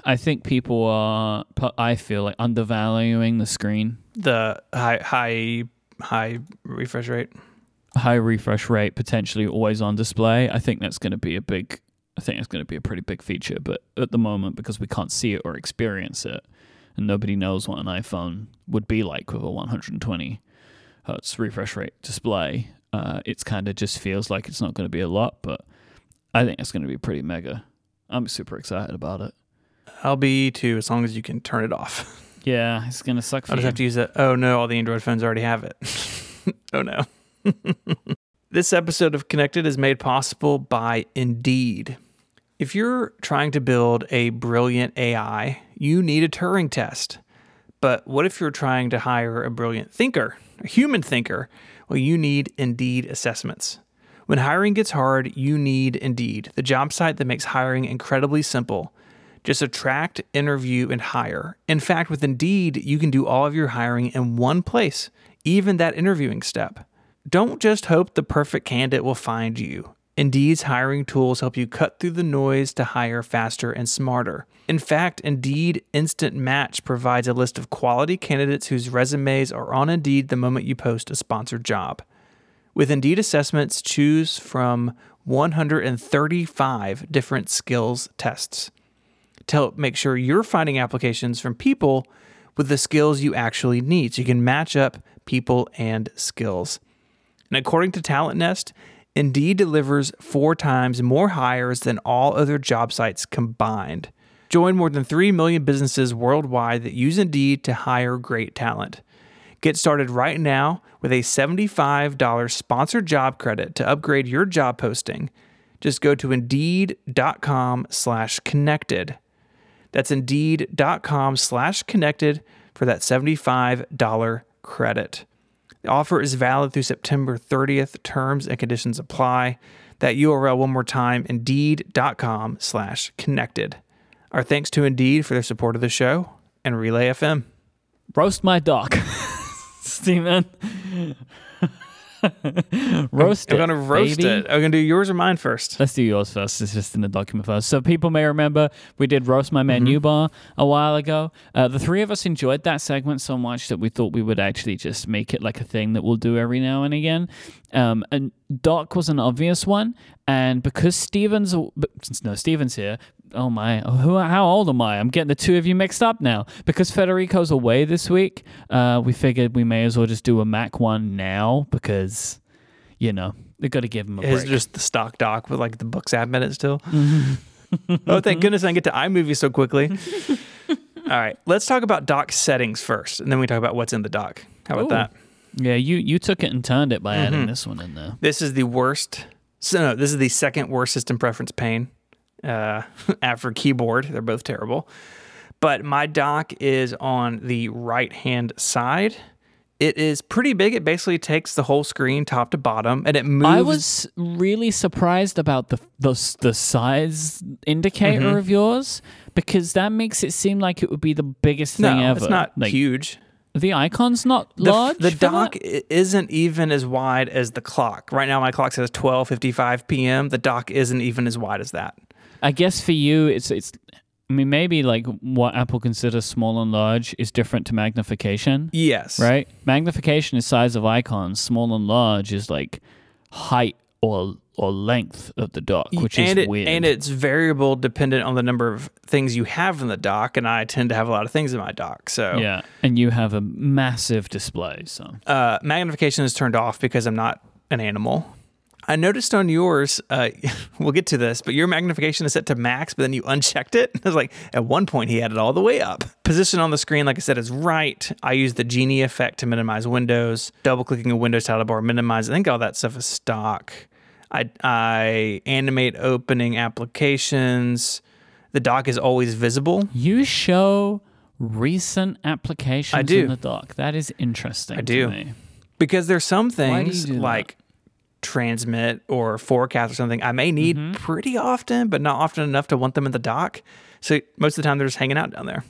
I think people are, I feel like, undervaluing the screen. The high, high, high refresh rate. high refresh rate, potentially always on display. I think that's going to be a big. I think it's going to be a pretty big feature, but at the moment, because we can't see it or experience it, and nobody knows what an iPhone would be like with a 120 hertz refresh rate display, uh, it's kind of just feels like it's not going to be a lot. But I think it's going to be pretty mega. I'm super excited about it. I'll be too, as long as you can turn it off. Yeah, it's going to suck for I'll just you. have to use it. Oh no, all the Android phones already have it. oh no. this episode of Connected is made possible by Indeed. If you're trying to build a brilliant AI, you need a Turing test. But what if you're trying to hire a brilliant thinker, a human thinker? Well, you need Indeed assessments. When hiring gets hard, you need Indeed, the job site that makes hiring incredibly simple. Just attract, interview, and hire. In fact, with Indeed, you can do all of your hiring in one place, even that interviewing step. Don't just hope the perfect candidate will find you. Indeed's hiring tools help you cut through the noise to hire faster and smarter. In fact, Indeed Instant Match provides a list of quality candidates whose resumes are on Indeed the moment you post a sponsored job. With Indeed assessments, choose from 135 different skills tests to help make sure you're finding applications from people with the skills you actually need so you can match up people and skills. And according to Talent Nest, Indeed delivers four times more hires than all other job sites combined. Join more than 3 million businesses worldwide that use Indeed to hire great talent. Get started right now with a $75 sponsored job credit to upgrade your job posting. Just go to Indeed.com slash connected. That's Indeed.com slash connected for that $75 credit. The offer is valid through September 30th. Terms and conditions apply. That URL one more time, indeed.com slash connected. Our thanks to Indeed for their support of the show and Relay FM. Roast my dog, Stephen. roast I'm it. gonna roast baby. it. I'm gonna do yours or mine first. Let's do yours first. It's just in the document first. So people may remember we did roast my menu Mm-hmm. bar a while ago. Uh, the three of us enjoyed that segment so much that we thought we would actually just make it like a thing that we'll do every now and again. Um, and Dock was an obvious one, and because Stephen's since no Stephen's here. Oh my! Who? How old am I? I'm getting the two of you mixed up now because Federico's away this week. Uh, we figured we may as well just do a Mac one now because, you know, they got to give him a Is break. just the stock dock with like the books app in it still. Mm-hmm. oh, thank goodness I get to iMovie so quickly. All right, let's talk about dock settings first, and then we talk about what's in the dock. How about Ooh. that? Yeah, you you took it and turned it by Mm-hmm. adding this one in there. This is the worst. So no, this is the second worst system preference pane uh, after keyboard. They're both terrible. But my dock is on the right hand side. It is pretty big. It basically takes the whole screen top to bottom, and it moves. I was really surprised about the the, the size indicator Mm-hmm. of yours because that makes it seem like it would be the biggest no, thing ever. it's not like, huge. The icon's not The, large. the dock that? i- isn't even as wide as the clock. Right now, my clock says 12:55 p.m. The dock isn't even as wide as that. I guess for you, it's it's. I mean, maybe like what Apple considers small and large is different to magnification. Yes. right? Magnification is size of icons. Small and large is like height or or length of the dock, which and is it, weird. And it's variable dependent on the number of things you have in the dock, and I tend to have a lot of things in my dock. So yeah, and you have a massive display, so uh, magnification is turned off because I'm not an animal. I noticed on yours, uh, we'll get to this, but your magnification is set to max, but then you unchecked it. I was like, at one point, he had it all the way up. Position on the screen, like I said, is right. I use the genie effect to minimize windows. Double clicking a Windows title bar, minimize. I think all that stuff is stock. I, I animate opening applications. The dock is always visible. you show recent applications I do. in the dock. That is interesting. I do. Me. because there's some do things do that? like transmit or forecast or something I may need Mm-hmm. pretty often, but not often enough to want them in the dock. So most of the time they're just hanging out down there.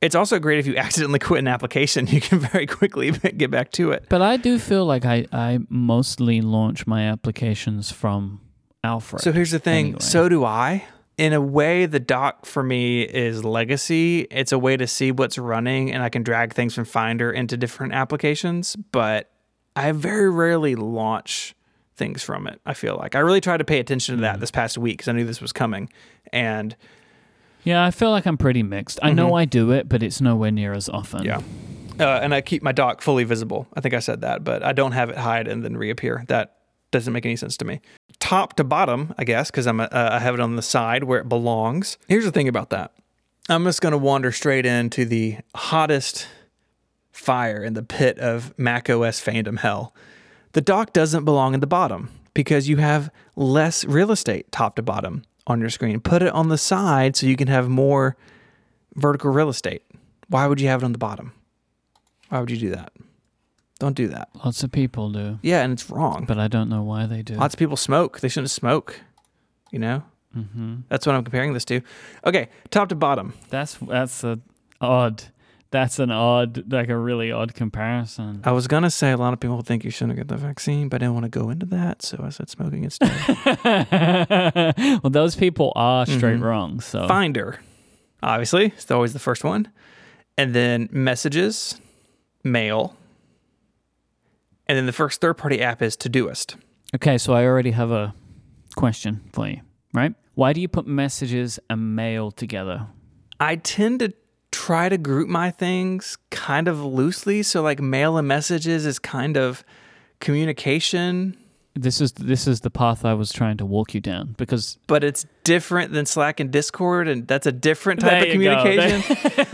It's also great if you accidentally quit an application, you can very quickly get back to it. But I do feel like I I mostly launch my applications from Alfred. So here's the thing. anyway. So do I. In a way, the dock for me is legacy. It's a way to see what's running, and I can drag things from Finder into different applications. But I very rarely launch things from it. I feel like I really tried to pay attention to that this past week because I knew this was coming. And yeah, I feel like I'm pretty mixed. I know I do it, but it's nowhere near as often. Mm-hmm. yeah, uh, and I keep my dock fully visible. I think I said that, but I don't have it hide and then reappear. That doesn't make any sense to me. Top to bottom, I guess, because I'm uh, I have it on the side where it belongs. Here's the thing about that. I'm just gonna wander straight into the hottest fire in the pit of Mac OS fandom hell. The dock doesn't belong in the bottom because you have less real estate top to bottom on your screen. Put it on the side so you can have more vertical real estate. Why would you have it on the bottom? Why would you do that? Don't do that. Lots of people do, Yeah, and it's wrong. but I don't know why they do. Lots of people smoke. They shouldn't smoke. You know? hmm That's what I'm comparing this to. Okay, top to bottom. That's that's a odd. That's an odd, like a really odd comparison. I was gonna say a lot of people think you shouldn't get the vaccine, but I didn't want to go into that, so I said smoking instead. well, those people are straight Mhm. wrong. So Finder, obviously, it's always the first one, and then messages, mail, and then the first third-party app is Todoist. okay, so I already have a question for you. Right? Why do you put messages and mail together? I tend to try to group my things kind of loosely, so like mail and messages is kind of communication This is this is the path I was trying to walk you down because but it's different than Slack and Discord, and that's a different type of communication.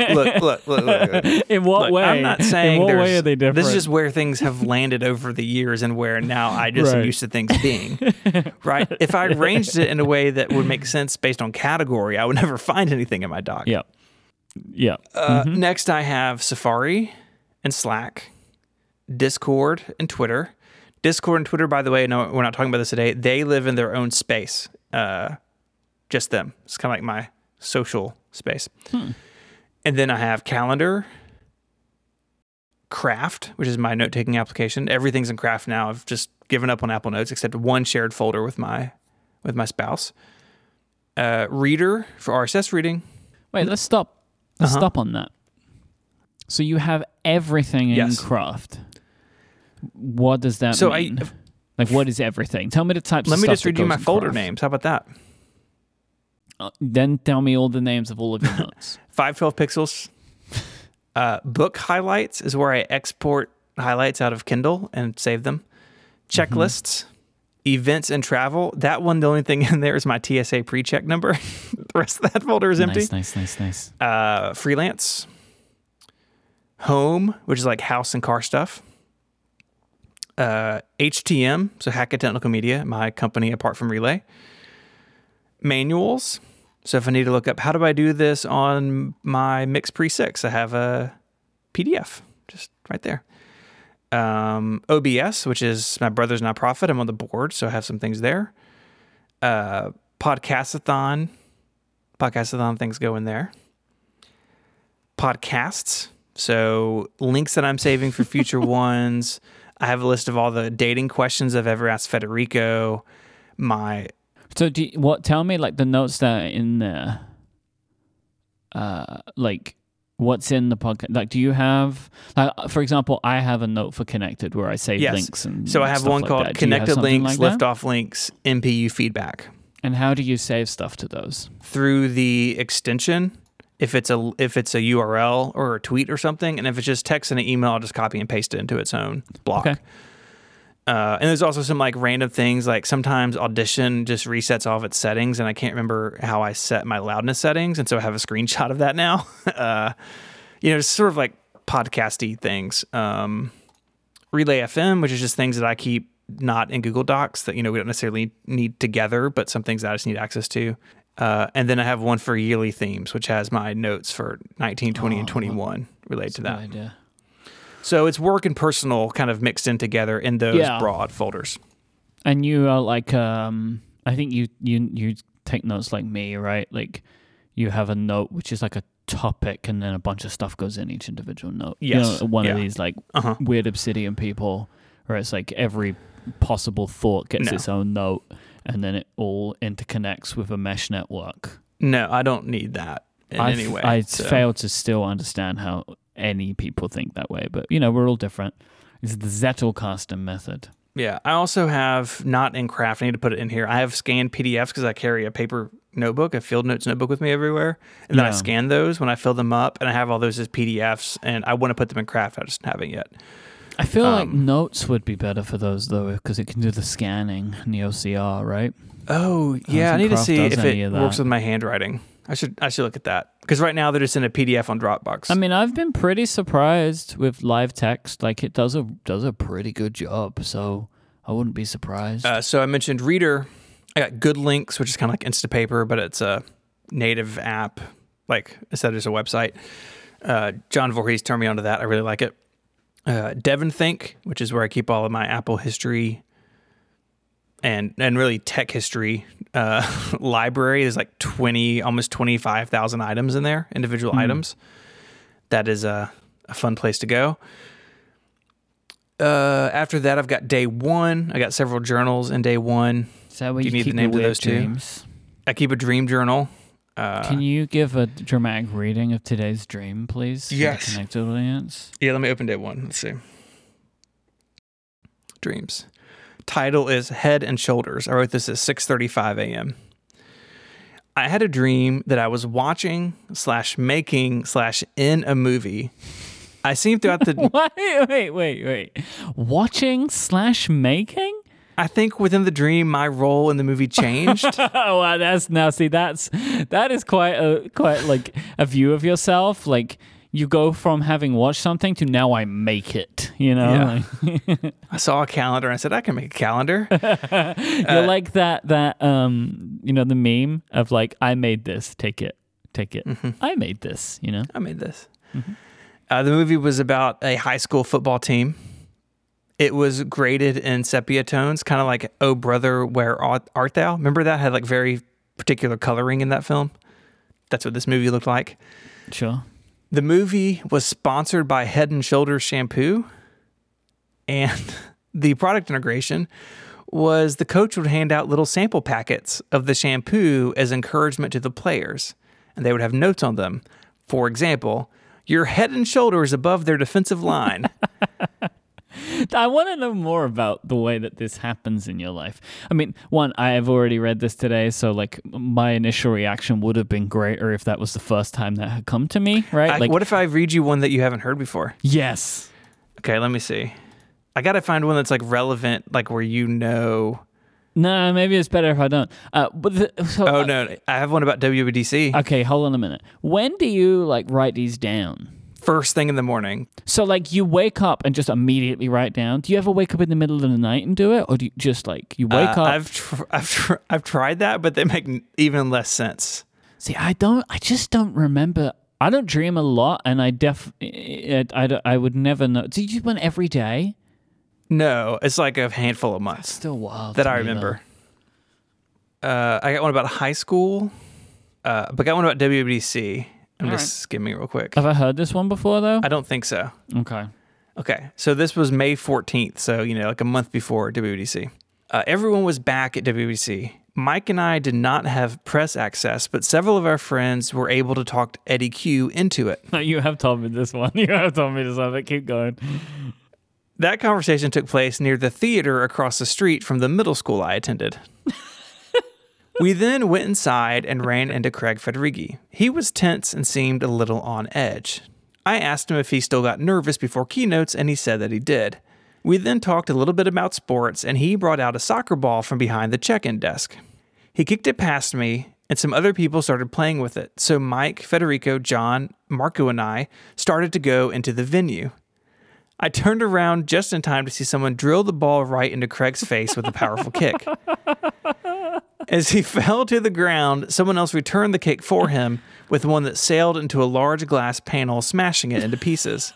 look, look, look, look, in what way? I'm not saying in what way are they different? This is just where things have landed over the years, and where now I just am used to things being right. If I arranged it in a way that would make sense based on category, I would never find anything in my dock. yeah, yeah. Uh, Next, I have Safari and Slack, Discord and Twitter. Discord and Twitter, by the way, no, we're not talking about this today. They live in their own space, uh, just them. It's kind of like my social space. And then I have Calendar, Craft, which is my note taking application. Everything's in Craft now. I've just given up on Apple Notes except one shared folder with my with my spouse. Uh, Reeder for RSS reading. Wait, let's stop. Uh-huh. stop on that. So you have everything in Yes. Craft. What does that So I- mean? like, what is everything? Tell me the types. Let of me just read you my folder Craft. names. How about that? Uh, then tell me all the names of all of your notes. 512 pixels. Uh, book highlights is where I export highlights out of Kindle and save them. Checklists, events and travel. That one, the only thing in there is my TSA pre check number. the rest of that folder is empty. nice, nice, nice, nice. Uh, freelance, home, which is like house and car stuff. Uh, HTM, so Hackett Technical Media, my company apart from Relay. Manuals. So if I need to look up how do I do this on my Mix Pre 6, I have a PDF just right there. Um, OBS, which is my brother's nonprofit. I'm on the board, so I have some things there. Uh, Podcastathon. Podcastathon things go in there podcasts. So links that I'm saving for future ones. I have a list of all the dating questions I've ever asked Federico. My So, do you, what? Tell me like the notes that are in there. Uh, like what's in the podcast? Like, do you have like, uh, for example, I have a note for connected where I save Yes. links and so I have one like called that. Do you have connected links, like lift off links, MPU feedback And how do you save stuff to those? through the extension. If it's a if it's a URL or a tweet or something, and if it's just text and an email, I'll just copy and paste it into its own block. Okay. Uh, and there's also some like random things like sometimes Audition just resets all of its settings, and I can't remember how I set my loudness settings, and so I have a screenshot of that now. uh, you know, it's sort of like podcasty things. Um, Relay FM, which is just things that I keep not in Google Docs that you know we don't necessarily need together, but some things that I just need access to. Uh, and then I have one for yearly themes, which has my notes for 19, 20, and 21 related to that. Idea. So it's work and personal kind of mixed in together in those Yeah. broad folders. And you are like, um, I think you you you take notes like me, right? Like, you have a note which is like a topic, and then a bunch of stuff goes in each individual note. Yes. You know, one Yeah. of these like Uh-huh. weird obsidian people, where it's like every possible thought gets No. its own note, and then it all interconnects with a mesh network. No, I don't need that in I any way. I so- fail to still understand how any people think that way, but you know we're all different. It's the Zettelkasten method. Yeah, I also have not in craft. I need to put it in here. I have scanned PDFs because I carry a paper notebook, a field notes notebook with me everywhere, and then I scan those when I fill them up, and I have all those as PDFs, and I want to put them in craft. I just haven't yet. I feel like Um, notes would be better for those though, because it can do the scanning and the OCR, right? Oh yeah, I need to see if it works with my handwriting. I should I should look at that because right now they're just in a PDF on Dropbox. I mean, I've been pretty surprised with live text. Like it does a does a pretty good job, so I wouldn't be surprised. Uh, so I mentioned Reeder. I got GoodLinks, which is kind of like Instapaper, but it's a native app, like instead of just a website. Uh, John Voorhees turned me onto that. I really like it. Uh, DEVONthink, which is where I keep all of my Apple history and and really tech history uh, library. There's like twenty, almost twenty five thousand items in there, individual items. That is a, a fun place to go. Uh, after that, I've got day one. I got several journals in day one. Is that Do you, you need the keep names your of those two? dreams? I keep a dream journal. Uh, Can you give a dramatic reading of today's dream, please? the Yes. connected audience. Yeah, let me open day one. Let's see. Dreams. Title is Head and Shoulders. I wrote this at 6:35 a.m. I had a dream that I was watching slash making slash in a movie. I seem throughout the. Wait, wait, wait, wait. Watching slash making? I think within the dream, my role in the movie changed. oh, wow, that's now see that's that is quite a quite like a view of yourself. Like you go from having watched something to now I make it. You know, Like, I saw a calendar and I said, I can make a calendar. you're like that that um you know the meme of like I made this, take it, take it. I made this. You know. I made this. Uh, the movie was about a high school football team. It was graded in sepia tones, kind of like "Oh Brother, Where Art Art Thou?" Remember that had like very particular coloring in that film. That's what this movie looked like. Sure. The movie was sponsored by Head and Shoulders shampoo, and the product integration was the coach would hand out little sample packets of the shampoo as encouragement to the players, and they would have notes on them. For example, your head and shoulders above their defensive line. I want to know more about the way that this happens in your life. I mean, one, I have already read this today, so like my initial reaction would have been greater if that was the first time that had come to me, right? I- like, what if I read you one that you haven't heard before? yes. Okay, let me see. I got to find one that's like relevant, like where you know. No, maybe it's better if I don't. Uh, but the, so, Oh, uh, no, I have one about WWDC. Okay, hold on a minute. When do you like write these down? First thing in the morning. So like you wake up and just immediately write down. Do you ever wake up in the middle of the night and do it, or do you just like you wake Uh, up? I've tr- I've tr- I've tried that, but they make n- even less sense. See, I don't. I just don't remember. I don't dream a lot, and I def. I, I, I would never know. Did you one every day? No, it's like a handful of months Still wild that I remember. Uh, I got one about high school, uh, but I got one about WWDC. I'm All just skimming real quick. though. Have I heard this one before though? I don't think so. Okay. Okay, so this was May 14th, so you know, like a month before WWDC. Uh, everyone was back at WWDC. Myke and I did not have press access, but several of our friends were able to talk Eddy Cue into it. No, You have told me this one. You have told me this one. But keep going. That conversation took place near the theater across the street from the middle school I attended. we then went inside and ran into Craig Federighi. He was tense and seemed a little on edge. I asked him if he still got nervous before keynotes, and he said that he did. We then talked a little bit about sports, and he brought out a soccer ball from behind the check in desk. He kicked it past me, and some other people started playing with it. So Myke, Federico, John, Marco, and I started to go into the venue. I turned around just in time to see someone drill the ball right into Craig's face with a powerful kick. As he fell to the ground, someone else returned the kick for him with one that sailed into a large glass panel, smashing it into pieces.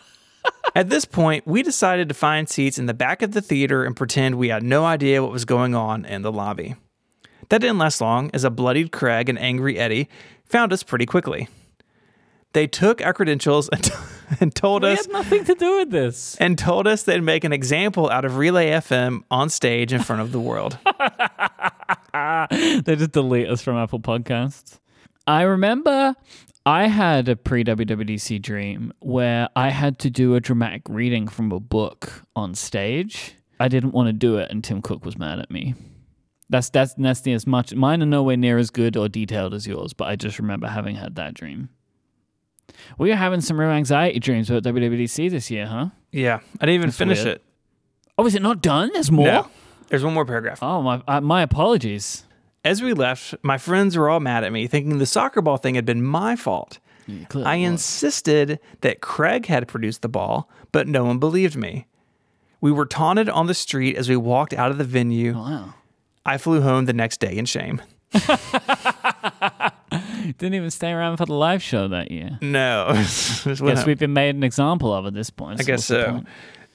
At this point, we decided to find seats in the back of the theater and pretend we had no idea what was going on in the lobby. That didn't last long, as a bloodied Craig and angry Eddy found us pretty quickly. They took our credentials and, and told We us had nothing to do with this. and told us they'd make an example out of Relay FM on stage in front of the world. they just delete us from Apple Podcasts. I remember I had a pre WWDC dream where I had to do a dramatic reading from a book on stage. I didn't want to do it, and Tim Cook was mad at me. That's that's that's as much. Mine are nowhere near as good or detailed as yours, but I just remember having had that dream. We are having some real anxiety dreams about WWDC this year, huh? Yeah, I didn't even That's finish weird. it. Oh, is it not done? There's more. No, there's one more paragraph. Oh my! Uh, my apologies. As we left, my friends were all mad at me, thinking the soccer ball thing had been my fault. clearly I insisted that Craig had produced the ball, but no one believed me. We were taunted on the street as we walked out of the venue. Wow. I flew home the next day in shame. Didn't even stay around for the live show that year. No. Guess we've been made an example of at this point. I guess so.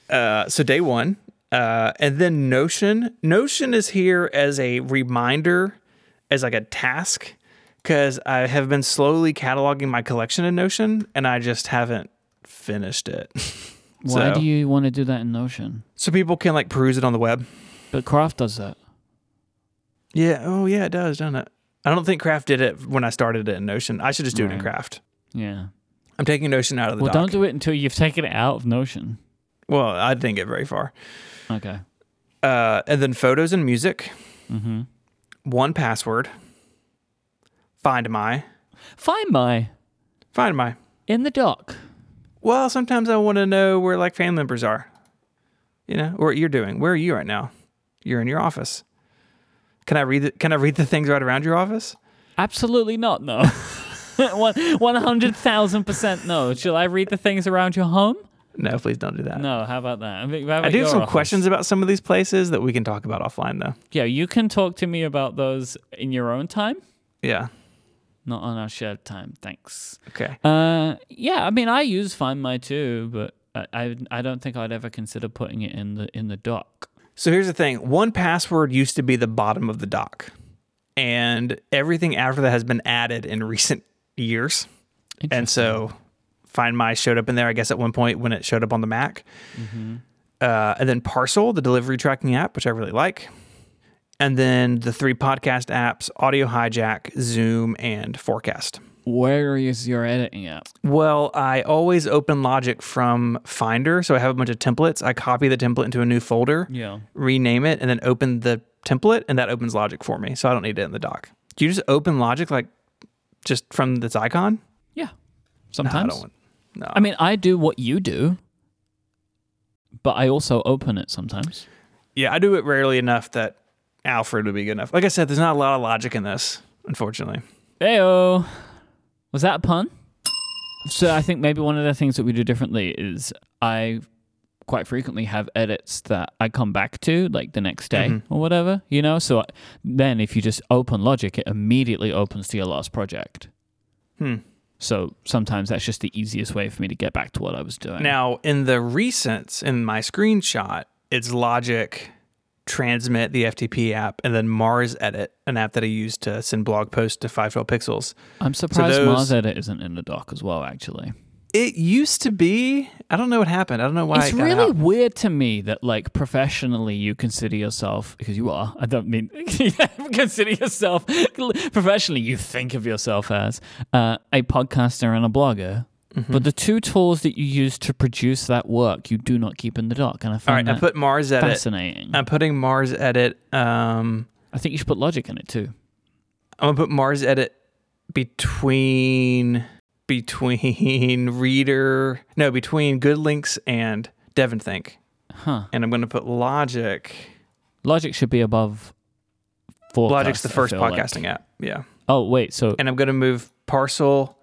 Uh, so day one, uh, and then Notion. Notion is here as a reminder, as like a task, because I have been slowly cataloging my collection in Notion, and I just haven't finished it. Why So- do you want to do that in Notion? so people can like peruse it on the web. But Craft does that. Yeah. Oh, yeah, it does, doesn't it? I don't think Craft did it when I started it in Notion. I should just do it in Right. Craft. Yeah. I'm taking Notion out of the Well, dock. don't do it until you've taken it out of Notion. well, I didn't get very far. Okay. Uh, and then photos and music, Mm-hmm. one password, Find My, Find my Find My. in the dock. Well, sometimes I want to know where like family members are. You know, or what you're doing. Where are you right now? You're in your office. Can I read the, Can I read the things right around your office? Absolutely not. No. One hundred thousand percent no. Shall I read the things around your home? No, please don't do that. No. How about that? How I do have some office? questions about some of these places that we can talk about offline, though. Yeah, you can talk to me about those in your own time, Yeah. not on our shared time. Thanks. Okay. Uh, yeah. I mean, I use Find My too, but I, I I don't think I'd ever consider putting it in the in the dock. So here's the thing one password used to be the bottom of the dock, and everything after that has been added in recent years. And so Find My showed up in there, I guess, at one point when it showed up on the Mac. Uh, and then Parcel, the delivery tracking app, which I really like. And then the three podcast apps Audio Hijack, Zoom, and Forecast. Where is your editing app? Well, I always open Logic from Finder. So I have a bunch of templates. I copy the template into a new folder, Yeah. rename it, and then open the template, and that opens Logic for me. So I don't need it in the dock. Do you just open Logic like just from this icon? Yeah. No, I Sometimes. don't want. No. I mean, I do what you do, but I also open it sometimes. Yeah, I do it rarely enough that Alfred would be good enough. Like I said, there's not a lot of logic in this, unfortunately. Heyo. Was that a pun? So I think maybe one of the things that we do differently is I quite frequently have edits that I come back to like the next day Mhm. or whatever, you know? So I- then if you just open Logic, it immediately opens to your last project. Hmm. So sometimes that's just the easiest way for me to get back to what I was doing. Now, in the recents, in my screenshot, it's Logic, Transmit, the FTP app, and then MarsEdit, an app that I use to send blog posts to 512 pixels. I'm surprised those- MarsEdit isn't in the dock as well, actually. It used to be. I don't know what happened. I don't know why. it's it got really out. weird to me that like professionally you consider yourself because you are i don't mean consider yourself professionally you think of yourself as uh, a podcaster and a blogger Mm-hmm. but the two tools that you use to produce that work you do not keep in the dock and i All find right, I that put MarsEdit. fascinating I'm putting MarsEdit. Um, i think you should put logic in it too I'm gonna put MarsEdit between between Reeder, no, between GoodLinks and DEVONthink, huh and I'm gonna put Logic. logic should be above Forecast, Logic's the first feel like. podcasting app. Yeah, oh wait so and I'm gonna move Parcel,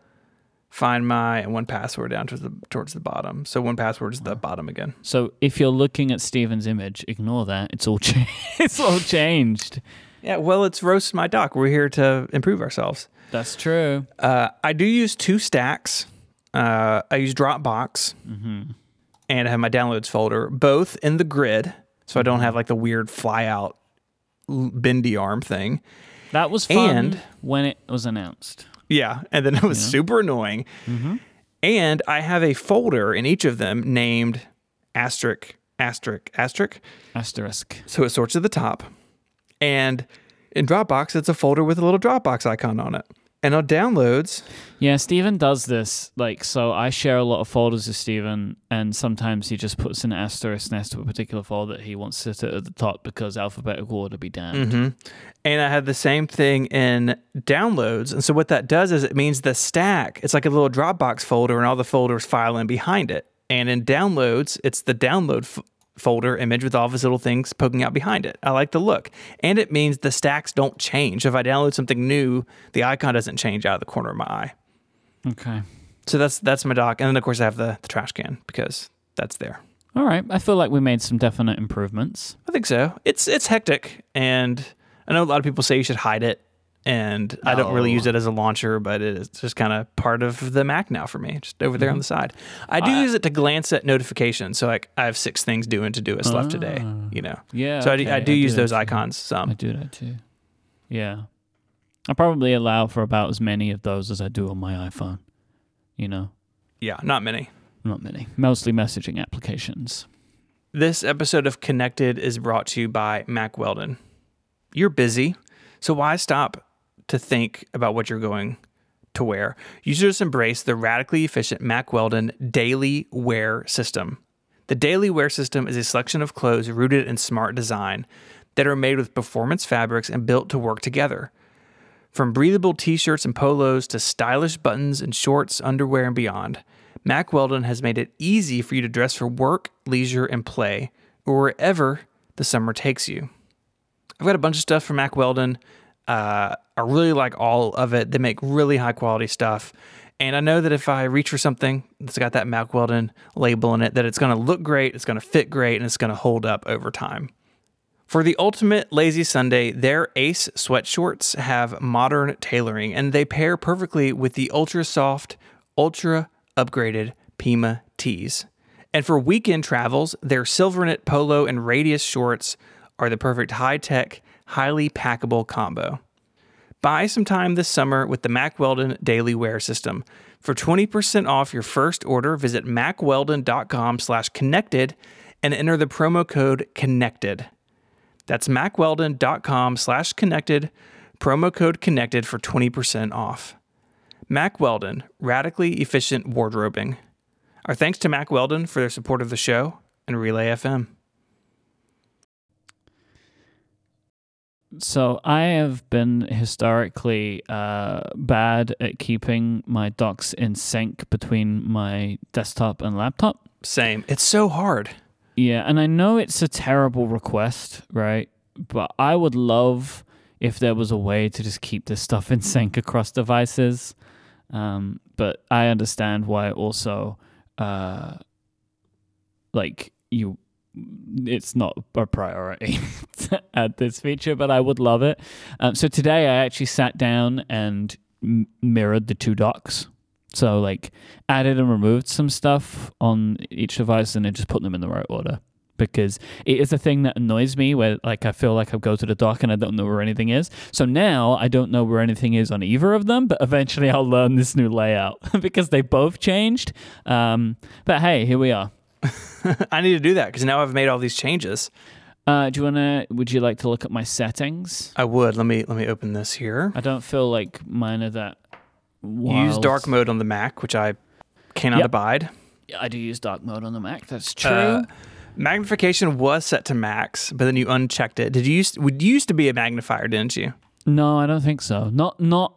Find My, and One Password down towards the towards the bottom. So One Password is the bottom again. so if you're looking at Stephen's image ignore that it's all cha- it's all changed Yeah, well, it's roast my dock. We're here to improve ourselves. that's true Uh, I do use two stacks. Uh, I use Dropbox, and I have my downloads folder, both in the grid, so I don't have like the weird fly out bendy arm thing. That was fun And- when it was announced. Yeah, and then it was super annoying. Mm-hmm. And I have a folder in each of them named asterisk, asterisk, asterisk. Asterisk. So it sorts at the top. And in Dropbox, it's a folder with a little Dropbox icon on it. And on downloads, Yeah, Stephen does this. Like, so I share a lot of folders with Stephen, and sometimes he just puts an asterisk next to a particular folder that he wants to sit at the top because alphabetical order be damned. Mm-hmm. And I have the same thing in downloads. And so what that does is it means the stack, it's like a little Dropbox folder and all the folders file in behind it. And in downloads, it's the download f- folder image with all of his little things poking out behind it. I like the look. And it means the stacks don't change. If I download something new, the icon doesn't change out of the corner of my eye. Okay. So that's that's my dock. And then of course I have the, the trash can because that's there. All right. I feel like we made some definite improvements. I think so. It's it's hectic and I know a lot of people say you should hide it. And I don't really use it as a launcher, but it's just kind of part of the Mac now for me, just over there on the side. I do Mm-hmm. Use it to glance at notifications, so like I have six things doing to do left today, Ah. you know. Yeah. So I do, I do use that those icons icons I do that too. Yeah. I probably allow for about as many of those as I do on my iPhone. You know, Yeah, not many. not many. Mostly messaging applications. This episode of Connected is brought to you by Mack Weldon. You're busy, so why stop to think about what you're going to wear? You should just embrace the radically efficient Mack Weldon Daily Wear System. The Daily Wear System is a selection of clothes rooted in smart design that are made with performance fabrics and built to work together. From breathable t shirts and polos to stylish buttons and shorts, underwear, and beyond, Mack Weldon has made it easy for you to dress for work, leisure, and play, or wherever the summer takes you. I've got a bunch of stuff from Mack Weldon. Uh, I really like all of it. They make really high quality stuff. And I know that if I reach for something that's got that Mack Weldon label in it, that it's going to look great, it's going to fit great, and it's going to hold up over time. For the ultimate lazy Sunday, their Ace sweatshorts have modern tailoring and they pair perfectly with the ultra soft, ultra upgraded Pima tees. And for weekend travels, their Silvernet Polo and Radius shorts are the perfect high tech, highly packable combo. Buy some time this summer with the Mack Weldon Daily Wear System. For 20% off your first order, visit mackweldon.com slash connected and enter the promo code connected. That's mackweldon.com slash connected, promo code connected for 20% off. Mack Weldon, radically efficient wardrobing. Our thanks to Mack Weldon for their support of the show and Relay FM. So I have been historically uh, bad at keeping my docks in sync between my desktop and laptop. Same. It's so hard. Yeah, and I know it's a terrible request, right? But I would love if there was a way to just keep this stuff in sync across devices. Um, but I understand why also, uh, like you, it's not a priority to add this feature, but I would love it. Um, so today I actually sat down and m- mirrored the two docks. So like added and removed some stuff on each device and then just put them in the right order because it is a thing that annoys me where like I feel like I go to the dock and I don't know where anything is. So now I don't know where anything is on either of them, but eventually I'll learn this new layout because they both changed. Um, but hey, here we are. I need to do that because now I've made all these changes. Uh, do you wanna? Would you like to look at my settings? I would. Let me let me open this here. I don't feel like mine are that. You use dark mode on the Mac, which I cannot Yep. abide. Yeah, I do use dark mode on the Mac. That's true. Uh, magnification was set to max, but then you unchecked it. Did you used would you used to be a magnifier, didn't you? No, I don't think so. Not not.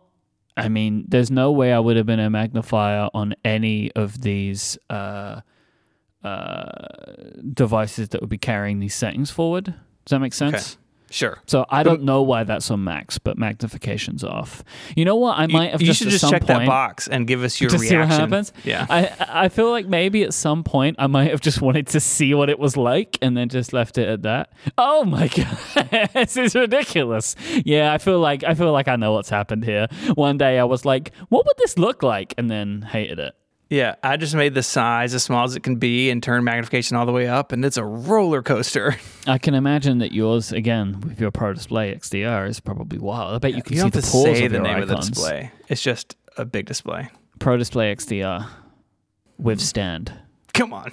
I mean, there's no way I would have been a magnifier on any of these uh, uh, devices that would be carrying these settings forward. Does that make sense? Sure. So I don't know why that's on max, but magnification's off. You know what? I might have you just should at just some check that box and give us your to see what reaction. happens. Yeah. I I feel like maybe at some point I might have just wanted to see what it was like and then just left it at that. Oh my god, this is ridiculous. Yeah, I feel like I feel like I know what's happened here. One day I was like, what would this look like, and then hated it. Yeah. I just made the size as small as it can be and turned magnification all the way up, and it's a roller coaster. I can imagine that yours again with your Pro Display XDR is probably wild. I bet you can you see the pores say of the your name of the display. It's just a big display. Pro Display XDR with stand. Come on.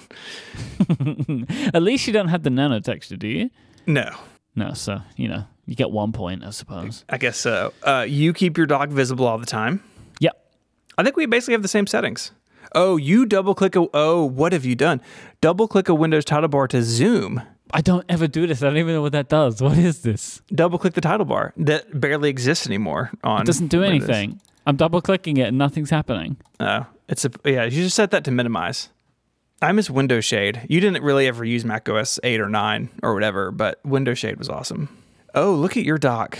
At least you don't have the nano texture, do you? No. No, so you know you get one point, I suppose. I guess so. Uh, you keep your dock visible all the time. Yep. I think we basically have the same settings. Oh, you double click a. Oh, what have you done? Double click a Windows title bar to zoom. I don't ever do this. I don't even know what that does. What is this? Double click the title bar that barely exists anymore on. It doesn't do Windows. anything. I'm double clicking it and nothing's happening. Oh, it's a yeah. You just set that to minimize. I miss Window Shade. You didn't really ever use Mac OS eight or nine or whatever, but Window Shade was awesome. Oh, look at your dock.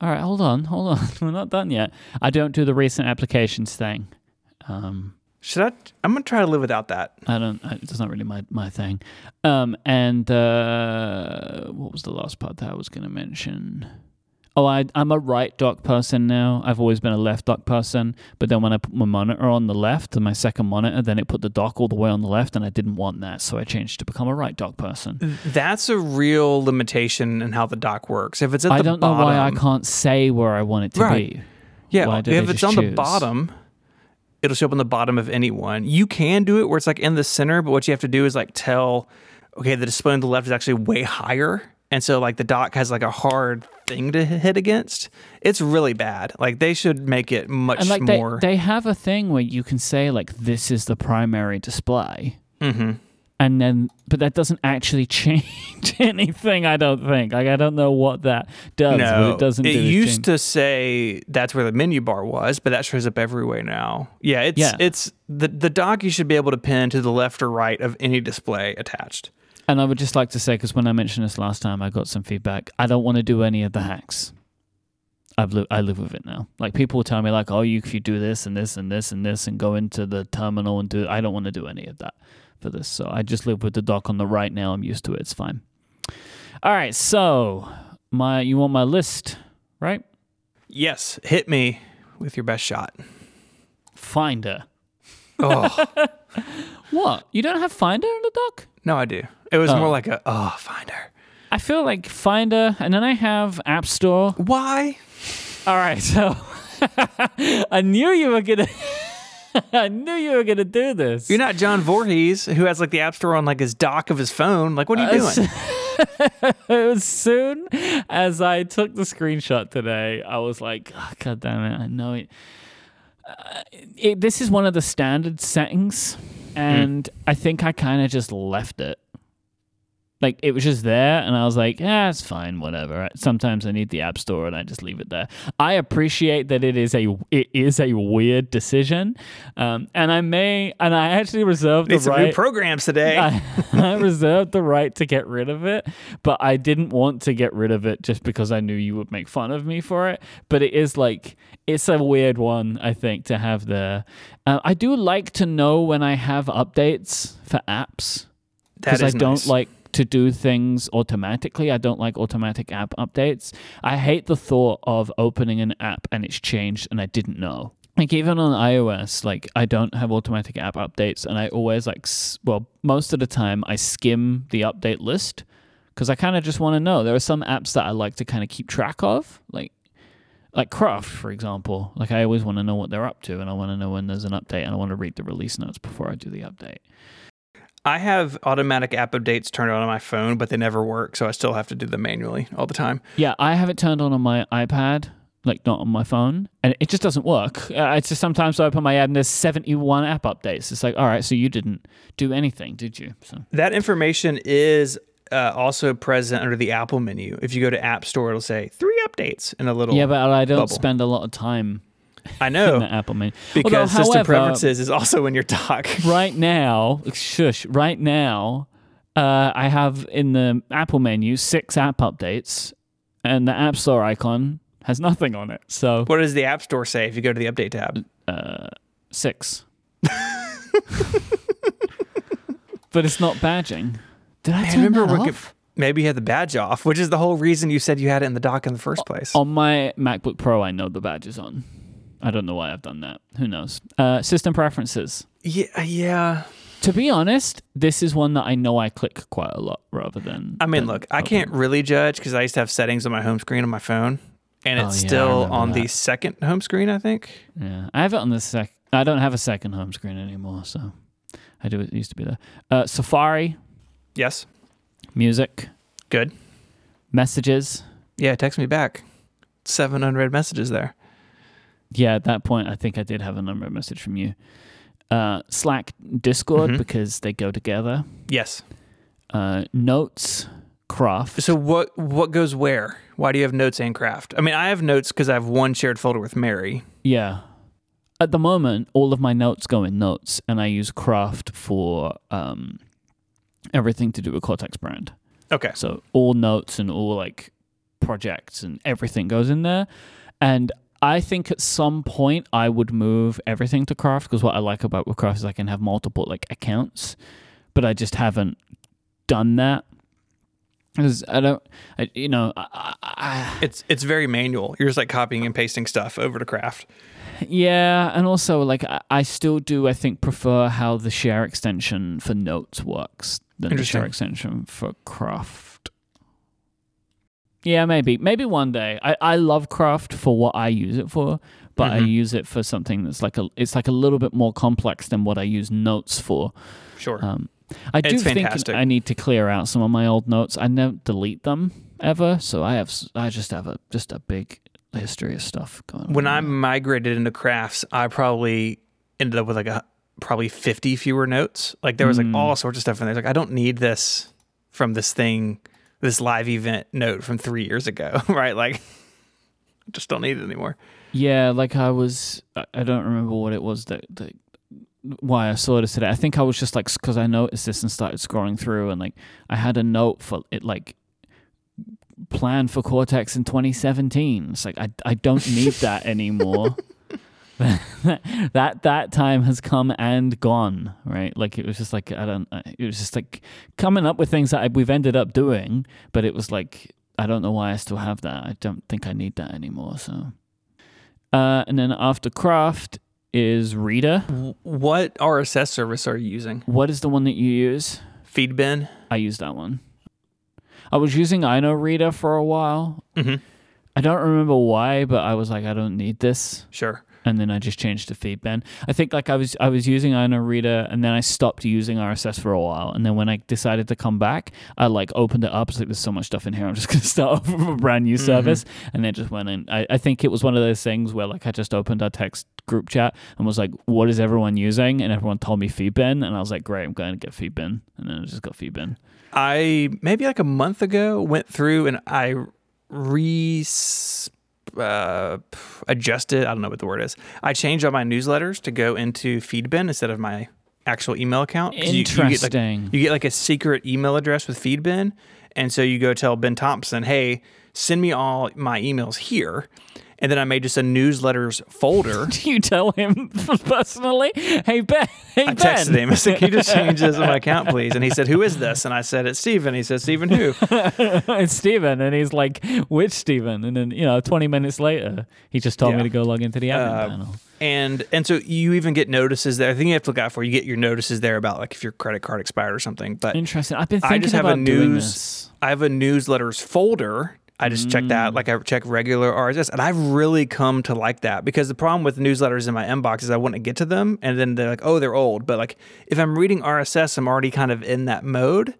All right, hold on, hold on. We're not done yet. I don't do the recent applications thing. Um, Should I? I'm gonna try to live without that. I don't. It's not really my my thing. Um, and uh, what was the last part that I was going to mention? Oh, I, I'm a right dock person now. I've always been a left dock person. But then when I put my monitor on the left, and my second monitor, then it put the dock all the way on the left, and I didn't want that, so I changed to become a right dock person. That's a real limitation in how the dock works. If it's at the bottom, I the don't bottom, know why I can't say where I want it to Right. be. Yeah, if it's on the bottom, it'll show up on the bottom of anyone. You can do it where it's like in the center, but what you have to do is like tell, okay, the display on the left is actually way higher. And so like the dock has like a hard thing to hit against. It's really bad. Like they should make it much And like more. they have a thing where you can say like this is the primary display. hmm and then but that doesn't actually change anything i don't think like i don't know what that does No, it doesn't it do used to say that's where the menu bar was, but that shows up everywhere now. Yeah, it's Yeah. it's the the dock you should be able to pin to the left or right of any display attached. and i would just like to say because when i mentioned this last time i got some feedback i don't want to do any of the hacks I've li- I live with it now. Like people will tell me like, oh, you if you do this and this and this and this and go into the terminal and do. I don't want to do any of that for this. So I just live with the dock on the right now. I'm used to it. It's fine. All right. So my you want my list, right? Yes, hit me with your best shot. Finder. Oh. What? You don't have Finder in the dock? No, I do. It was Oh. more like a oh finder. I feel like Finder, and then I have App Store. Why? All right, so I knew you were gonna. I knew you were gonna do this. You're not John Voorhees who has like the app store on like his dock of his phone. Like, what are you Uh, doing? as soon as I took the screenshot today, I was like, oh, "God damn it! I know it. Uh, it this is one of the standard settings, and I think I kind of just left it. Like it was just there, and I was like, "Yeah, it's fine, whatever." Sometimes I need the app store, and I just leave it there. I appreciate that it is a it is a weird decision, um, and I may and I actually reserve the Need some new right. programs today. I, I reserved the right to get rid of it, but I didn't want to get rid of it just because I knew you would make fun of me for it. But it is like it's a weird one, I think, to have there. Uh, I do like to know when I have updates for apps because I don't nice. like to do things automatically. I don't like automatic app updates. I hate the thought of opening an app and it's changed and I didn't know. Like even on iOS, like I don't have automatic app updates, and I always like, well, most of the time I skim the update list because I kind of just want to know. There are some apps that I like to kind of keep track of, like like Craft, for example. Like I always want to know what they're up to, and I want to know when there's an update, and I want to read the release notes before I do the update. I have automatic app updates turned on on my phone, but they never work, so I still have to do them manually all the time. Yeah, I have it turned on on my iPad, like not on my phone, and it just doesn't work. Uh, it's just sometimes I open my app and there's 71 app updates. It's like, all right, so you didn't do anything, did you? So That information is uh, also present under the Apple menu. If you go to App Store, it'll say three updates in a little. yeah, but I don't bubble. spend a lot of time I in know the Apple menu because Although, system however, preferences is also in your dock. right now, shush, right now, uh, I have in the Apple menu six app updates, and the App Store icon has nothing on it. So what does the App Store say if you go to the Update tab? uh, six. but it's not badging. Did I I turn remember off? Maybe you had the badge off, which is the whole reason you said you had it in the dock in the first place. On my MacBook Pro, I know the badge is on. I don't know why I've done that. Who knows? Uh, system preferences. Yeah, yeah. To be honest, this is one that I know I click quite a lot rather than. I mean, than look, I open. can't really judge because I used to have settings on my home screen on my phone, and Oh, it's yeah, still on the second home screen, I think. Yeah, I have it on the sec. I don't have a second home screen anymore, so I do. It used to be there. Uh, Safari, Yes. music, Good. messages. Yeah, text me back. Seven unread messages there. Yeah, at that point, I think I did have a number of message from you. Uh, Slack, Discord, Mhm. because they go together. Yes. Uh, notes, craft. So what what goes where? Why do you have notes and craft? I mean, I have notes because I have one shared folder with Mary. Yeah. At the moment, all of my notes go in notes, and I use craft for um, everything to do with Cortex brand. Okay. So all notes and all like projects and everything goes in there. And I think at some point I would move everything to Craft because what I like about Craft is I can have multiple like accounts, but I just haven't done that. Because I don't, I, you know, I, I, It's it's very manual. You're just like copying and pasting stuff over to Craft. yeah, and also like I, I still do. I think prefer how the share extension for Notes works than the share extension for Craft. Yeah, maybe, maybe one day. I, I love Craft for what I use it for, but I Mhm. use it for something that's like a, it's like a little bit more complex than what I use Notes for. Sure. Um, I do It's think fantastic. I need to clear out some of my old notes. I don't delete them ever, so I have I just have a just a big history of stuff going on. when I migrated into crafts, I probably ended up with like a probably 50 fewer notes. Like there was like Mm. all sorts of stuff in there. Like I don't need this from this thing, this live event note from three years ago, right? Like just don't need it anymore. yeah, like I was I- don't remember what it was that, that why I saw this today. I think I was just like because I noticed this and started scrolling through and like I had a note for it like planned for Cortex in 2017. It's like I I don't need that anymore. that that time has come and gone, right? Like it was just like I don't. It was just like coming up with things that I, we've ended up doing, but it was like I don't know why I still have that. I don't think I need that anymore. So, uh, and then after craft is Reeder. What RSS service are you using? What is the one that you use? Feedbin? I use that one. I was using Inoreader for a while. Mm-hmm. I don't remember why, but I was like, I don't need this. Sure. And then I just changed to Feedbin. I think like I was I was using Reader and then I stopped using RSS for a while, and then when I decided to come back, I like opened it up. It's like there's so much stuff in here. I'm just gonna start off with a brand new mm-hmm. service, and then just went in. I, I think it was one of those things where like I just opened our text group chat and was like, "What is everyone using?" And everyone told me Feedbin, and I was like, "Great, I'm going to get Feedbin," and then I just got Feedbin. I maybe like a month ago went through and I re uh, adjusted. I don't know what the word is. I changed all my newsletters to go into Feedbin instead of my actual email account. 'Cause you- you get, like- Interesting. You get like a secret email address with Feedbin, and so you go tell Ben Thompson, "Hey, send me all my emails here." And then I made just a newsletters folder. Do you tell him personally? Hey Ben, hey I Ben. texted him. I said, "Can you just change this in my account, please?" And he said, "Who is this?" And I said, "It's Stephen." He said, "Stephen who?" it's Stephen. And he's like, which Stephen? And then, you know, 20 minutes later, he just told me to go log into the admin Uh, panel. And and so you even get notices there. I think you have to look out for. You get your notices there about like if your credit card expired or something. But Interesting. I've been I thinking just have a about doing news- this. I have a newsletters folder. I just check Mm. that, like I check regular RSS, and I've really come to like that because the problem with newsletters in my inbox is I wouldn't get to them, and then they're like, oh, they're old. But like if I'm reading RSS, I'm already kind of in that mode,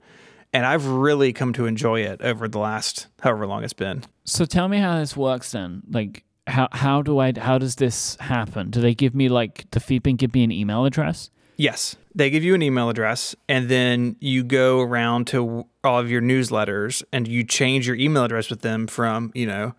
and I've really come to enjoy it over the last however long it's been. So tell me how this works then. Like, how, how do I, how does this happen? Do they give me like, the Feedbin give me an email address? Yes, they give you an email address, and then you go around to all of your newsletters, and you change your email address with them from you know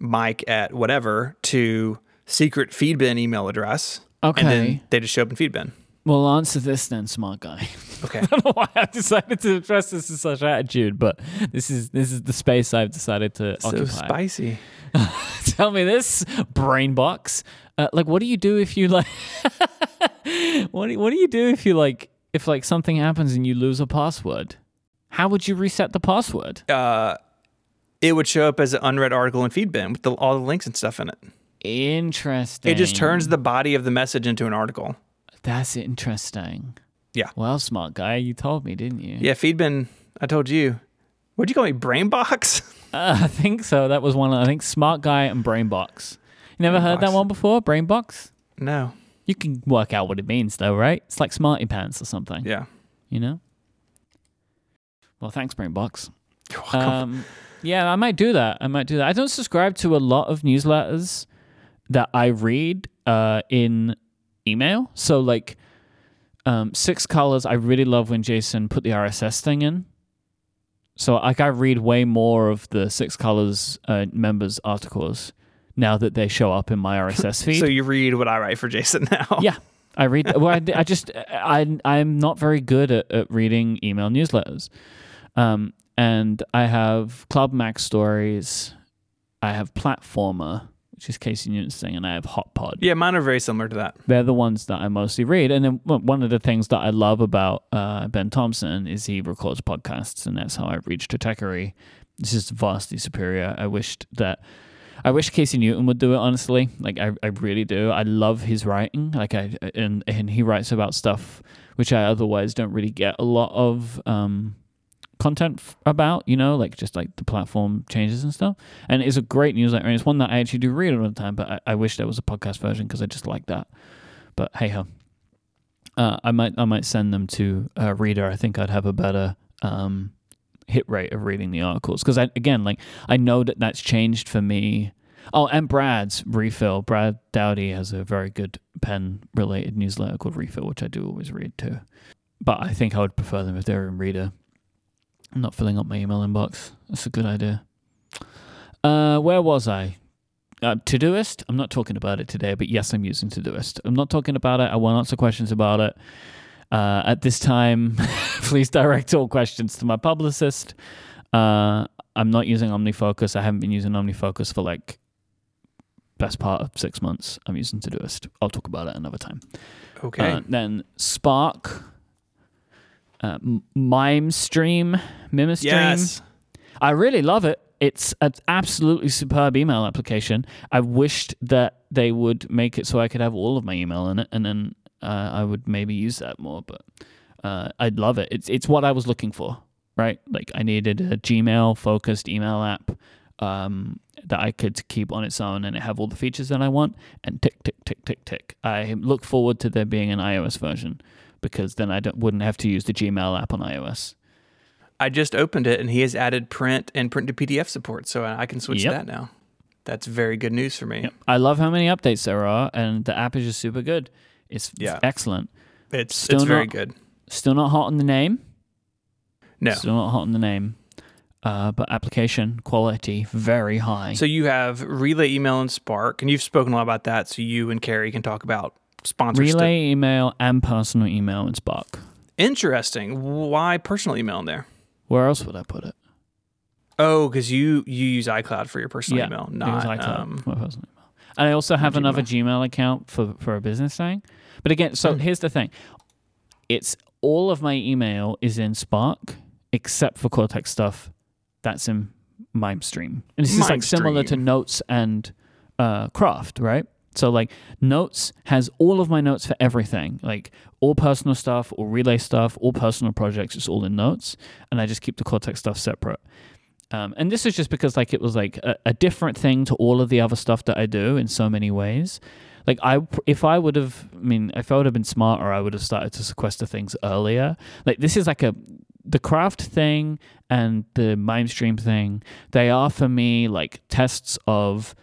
Myke at whatever to secret Feedbin email address. Okay. And then they just show up in Feedbin. Well, answer this then, smart guy. Okay. I don't know why I decided to address this in such attitude, but this is this is the space I've decided to so occupy. spicy. Tell me this, brain box. Uh, like, what do you do if you like? what do, what do you do if you like if like something happens and you lose a password? How would you reset the password? Uh, it would show up as an unread article in Feedbin with the, all the links and stuff in it. Interesting. It just turns the body of the message into an article. That's interesting. Yeah. Well, smart guy, you told me, didn't you? Yeah, Feedbin. I told you. What'd you call me? Brain box? Uh, I think so. That was one. I think smart guy and brainbox. You never heard that Brainbox. one before? Brainbox. no. You can work out what it means, though, right? It's like smarty pants or something. Yeah. You know. Well, thanks, Brainbox. You're welcome. Um, yeah, I might do that. I might do that. I don't subscribe to a lot of newsletters that I read uh, in email. So, like, um, Six Colors, I really love when Jason put the RSS thing in. So, like, I read way more of the Six Colors uh, members' articles now that they show up in my RSS feed. So you read what I write for Jason now. Yeah. I read. Well, I, I just I I'm not very good at, at reading email newsletters, um, and I have Club MacStories, I have Platformer, which is Casey Newton's thing, and I have Hot Pod. Yeah, mine are very similar to that. They're the ones that I mostly read. And then one of the things that I love about uh, Ben Thompson is he records podcasts, and that's how I read Stratechery. It's just vastly superior. I wished that. I wish Casey Newton would do it. Honestly, like I, I really do. I love his writing. Like I and and he writes about stuff which I otherwise don't really get a lot of um, content f- about. You know, like just like the platform changes and stuff. And it's a great newsletter, and it's one that I actually do read all the time. But I, I wish there was a podcast version because I just like that. But hey ho. Uh, I might I might send them to a reader. I think I'd have a better um, hit rate of reading the articles because I again like I know that that's changed for me. Oh, and Brad's refill. Brad Dowdy has a very good pen related newsletter called Refill, which I do always read too. But I think I would prefer them if they're in reader. I'm not filling up my email inbox. That's a good idea. Uh, where was I? Uh, Todoist. I'm not talking about it today, but yes, I'm using Todoist. I'm not talking about it. I won't answer questions about it. Uh, at this time, please direct all questions to my publicist. Uh, I'm not using OmniFocus. I haven't been using OmniFocus for like best part of six months. I'm using Todoist. I'll talk about it another time. Okay. Uh, then Spark, uh, M- MimeStream, MimeStream. yes. I really love it. It's an absolutely superb email application. I wished that they would make it so I could have all of my email in it, and then uh, I would maybe use that more. But uh, I'd love it. It's it's what I was looking for, right? Like I needed a Gmail focused email app um, that I could keep on its own and it have all the features that I want. And tick tick tick tick tick. I look forward to there being an iOS version because then I don't, wouldn't have to use the Gmail app on iOS. I just opened it and he has added print and print to PDF support, so I can switch Yep. to that now. That's very good news for me. Yep. I love how many updates there are, and the app is just super good. It's Yeah. excellent. It's Still it's very not- good. Still not hot on the name. No. Still not hot on the name. Uh, but application quality very high. So you have Relay Email and Spark, and you've spoken a lot about that. So you and Carrie can talk about sponsor. Relay email and personal email in Spark. Interesting. Why personal email in there? Where else would I put it? Oh, because you you use iCloud for your personal yeah, email, not iCloud um, my personal email. And I also have another Gmail account for for a business thing. But again, so Hmm. here's the thing: it's all of my email is in Spark except for Cortex stuff that's in MimeStream. And this is like similar to Notes and uh, Craft, right? So like Notes has all of my notes for everything, like all personal stuff, all relay stuff, all personal projects. It's all in Notes, and I just keep the Cortex stuff separate. Um, and this is just because like it was like a, a different thing to all of the other stuff that I do in so many ways. Like I, if I would have, I mean, if I would have been smarter, I would have started to sequester things earlier. Like this is like a the craft thing and the Mimestream thing. They are for me like tests of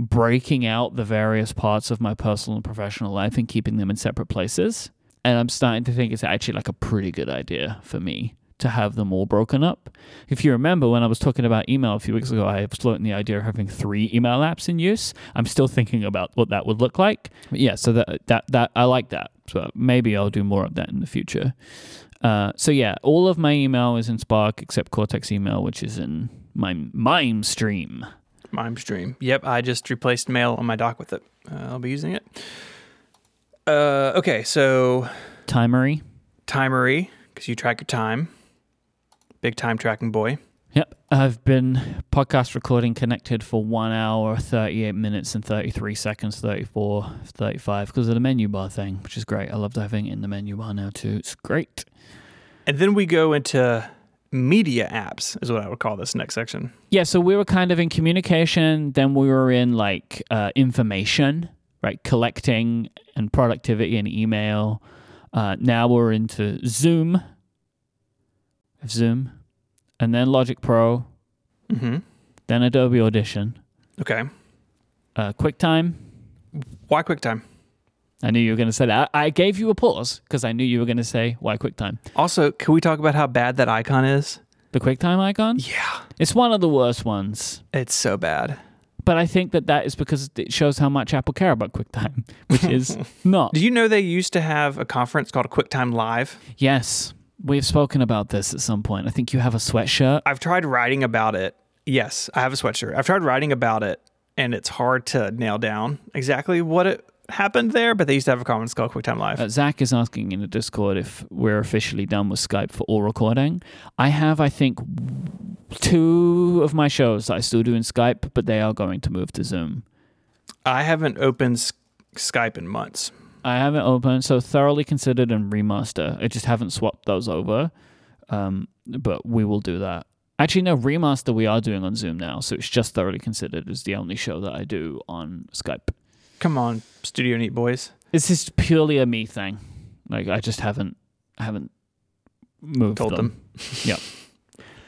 breaking out the various parts of my personal and professional life and keeping them in separate places. And I'm starting to think it's actually like a pretty good idea for me to have them all broken up. If you remember when I was talking about email a few weeks ago, I was floating the idea of having three email apps in use. I'm still thinking about what that would look like. But yeah, so that that that I like that. So maybe I'll do more of that in the future. Uh, so yeah, all of my email is in Spark except Cortex email, which is in my MimeStream. MimeStream. Yep, I just replaced Mail on my dock with it. Uh, I'll be using it. Uh, okay, so Timery. Timery, because you track your time. Big time tracking boy. Yep, I've been podcast recording connected for one hour, 38 minutes, and 33 seconds, 34, 35, because of the menu bar thing, which is great. I love having it in the menu bar now, too. It's great. And then we go into media apps, is what I would call this next section. Yeah, so we were kind of in communication, then we were in like uh, information, right? Collecting and productivity and email. Uh, now we're into Zoom, Zoom, and then Logic Pro, Mm-hmm. then Adobe Audition, Okay. uh, QuickTime. Why QuickTime? I knew you were going to say that. I I gave you a pause because I knew you were going to say why QuickTime. Also, can we talk about how bad that icon is? The QuickTime icon. Yeah. It's one of the worst ones. It's so bad. But I think that that is because it shows how much Apple care about QuickTime, which is not. Do you know they used to have a conference called QuickTime Live? Yes, we've spoken about this at some point. I think you have a sweatshirt. I've tried writing about it. Yes, I have a sweatshirt. I've tried writing about it and it's hard to nail down exactly what it happened there. But they used to have a conference called QuickTime Live. Uh, Zach is asking in the Discord if we're officially done with Skype for all recording. I have, I think, two of my shows that I still do in Skype, but they are going to move to Zoom. I haven't opened S- Skype in months. I haven't opened, so thoroughly considered and remaster. I just haven't swapped those over, um, but we will do that. Actually, no, remaster we are doing on Zoom now, so it's just thoroughly considered is the only show that I do on Skype. Come on, Studio Neat boys. This is purely a me thing. Like I just haven't haven't moved Told them. Yeah.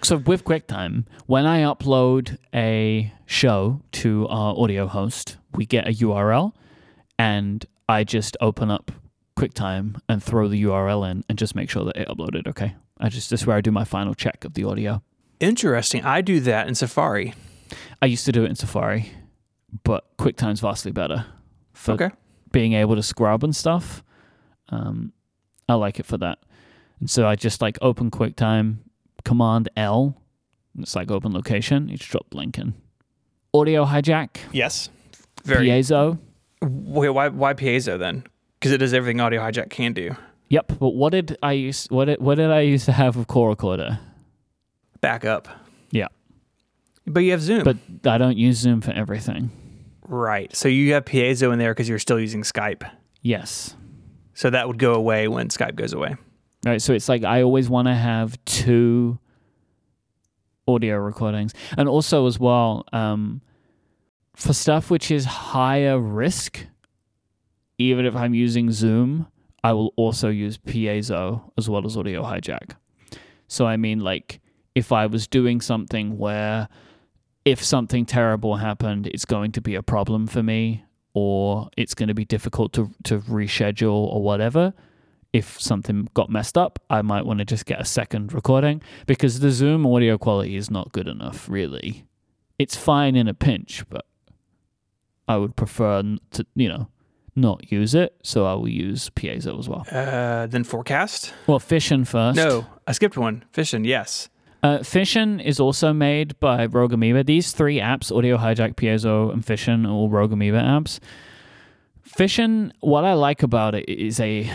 So with QuickTime, when I upload a show to our audio host, we get a URL and I just open up QuickTime and throw the URL in and just make sure that it uploaded okay. I just this is where I do my final check of the audio. Interesting. I do that in Safari. I used to do it in Safari, but QuickTime's vastly better for Okay. being able to scrub and stuff. Um, I like it for that. And so I just like open QuickTime, Command L. It's like open location. You just drop the link in. Audio hijack, Yes. Very. piezo. Wait, why why piezo then? Because it does everything Audio Hijack can do. Yep. But what did I use? What did, what did I used to have with Call Recorder? Backup. Yeah. But you have Zoom. But I don't use Zoom for everything. Right. So you have piezo in there because you're still using Skype. Yes. So that would go away when Skype goes away. Right. So it's like I always want to have two audio recordings. And also, as well, um, for stuff which is higher risk, even if I'm using Zoom, I will also use Piezo as well as Audio Hijack. So, I mean, like, if I was doing something where if something terrible happened, it's going to be a problem for me, or it's going to be difficult to, to reschedule or whatever, if something got messed up, I might want to just get a second recording because the Zoom audio quality is not good enough, really. It's fine in a pinch, but I would prefer to, you know, not use it. So I will use Piezo as well. Uh, then Forecast. Well, Fission first. No, I skipped one. Fission. Yes. Uh, Fission is also made by Rogue Amoeba. These three apps, Audio Hijack, Piezo, and Fission, are all Rogue Amoeba apps. Fission, what I like about it is a,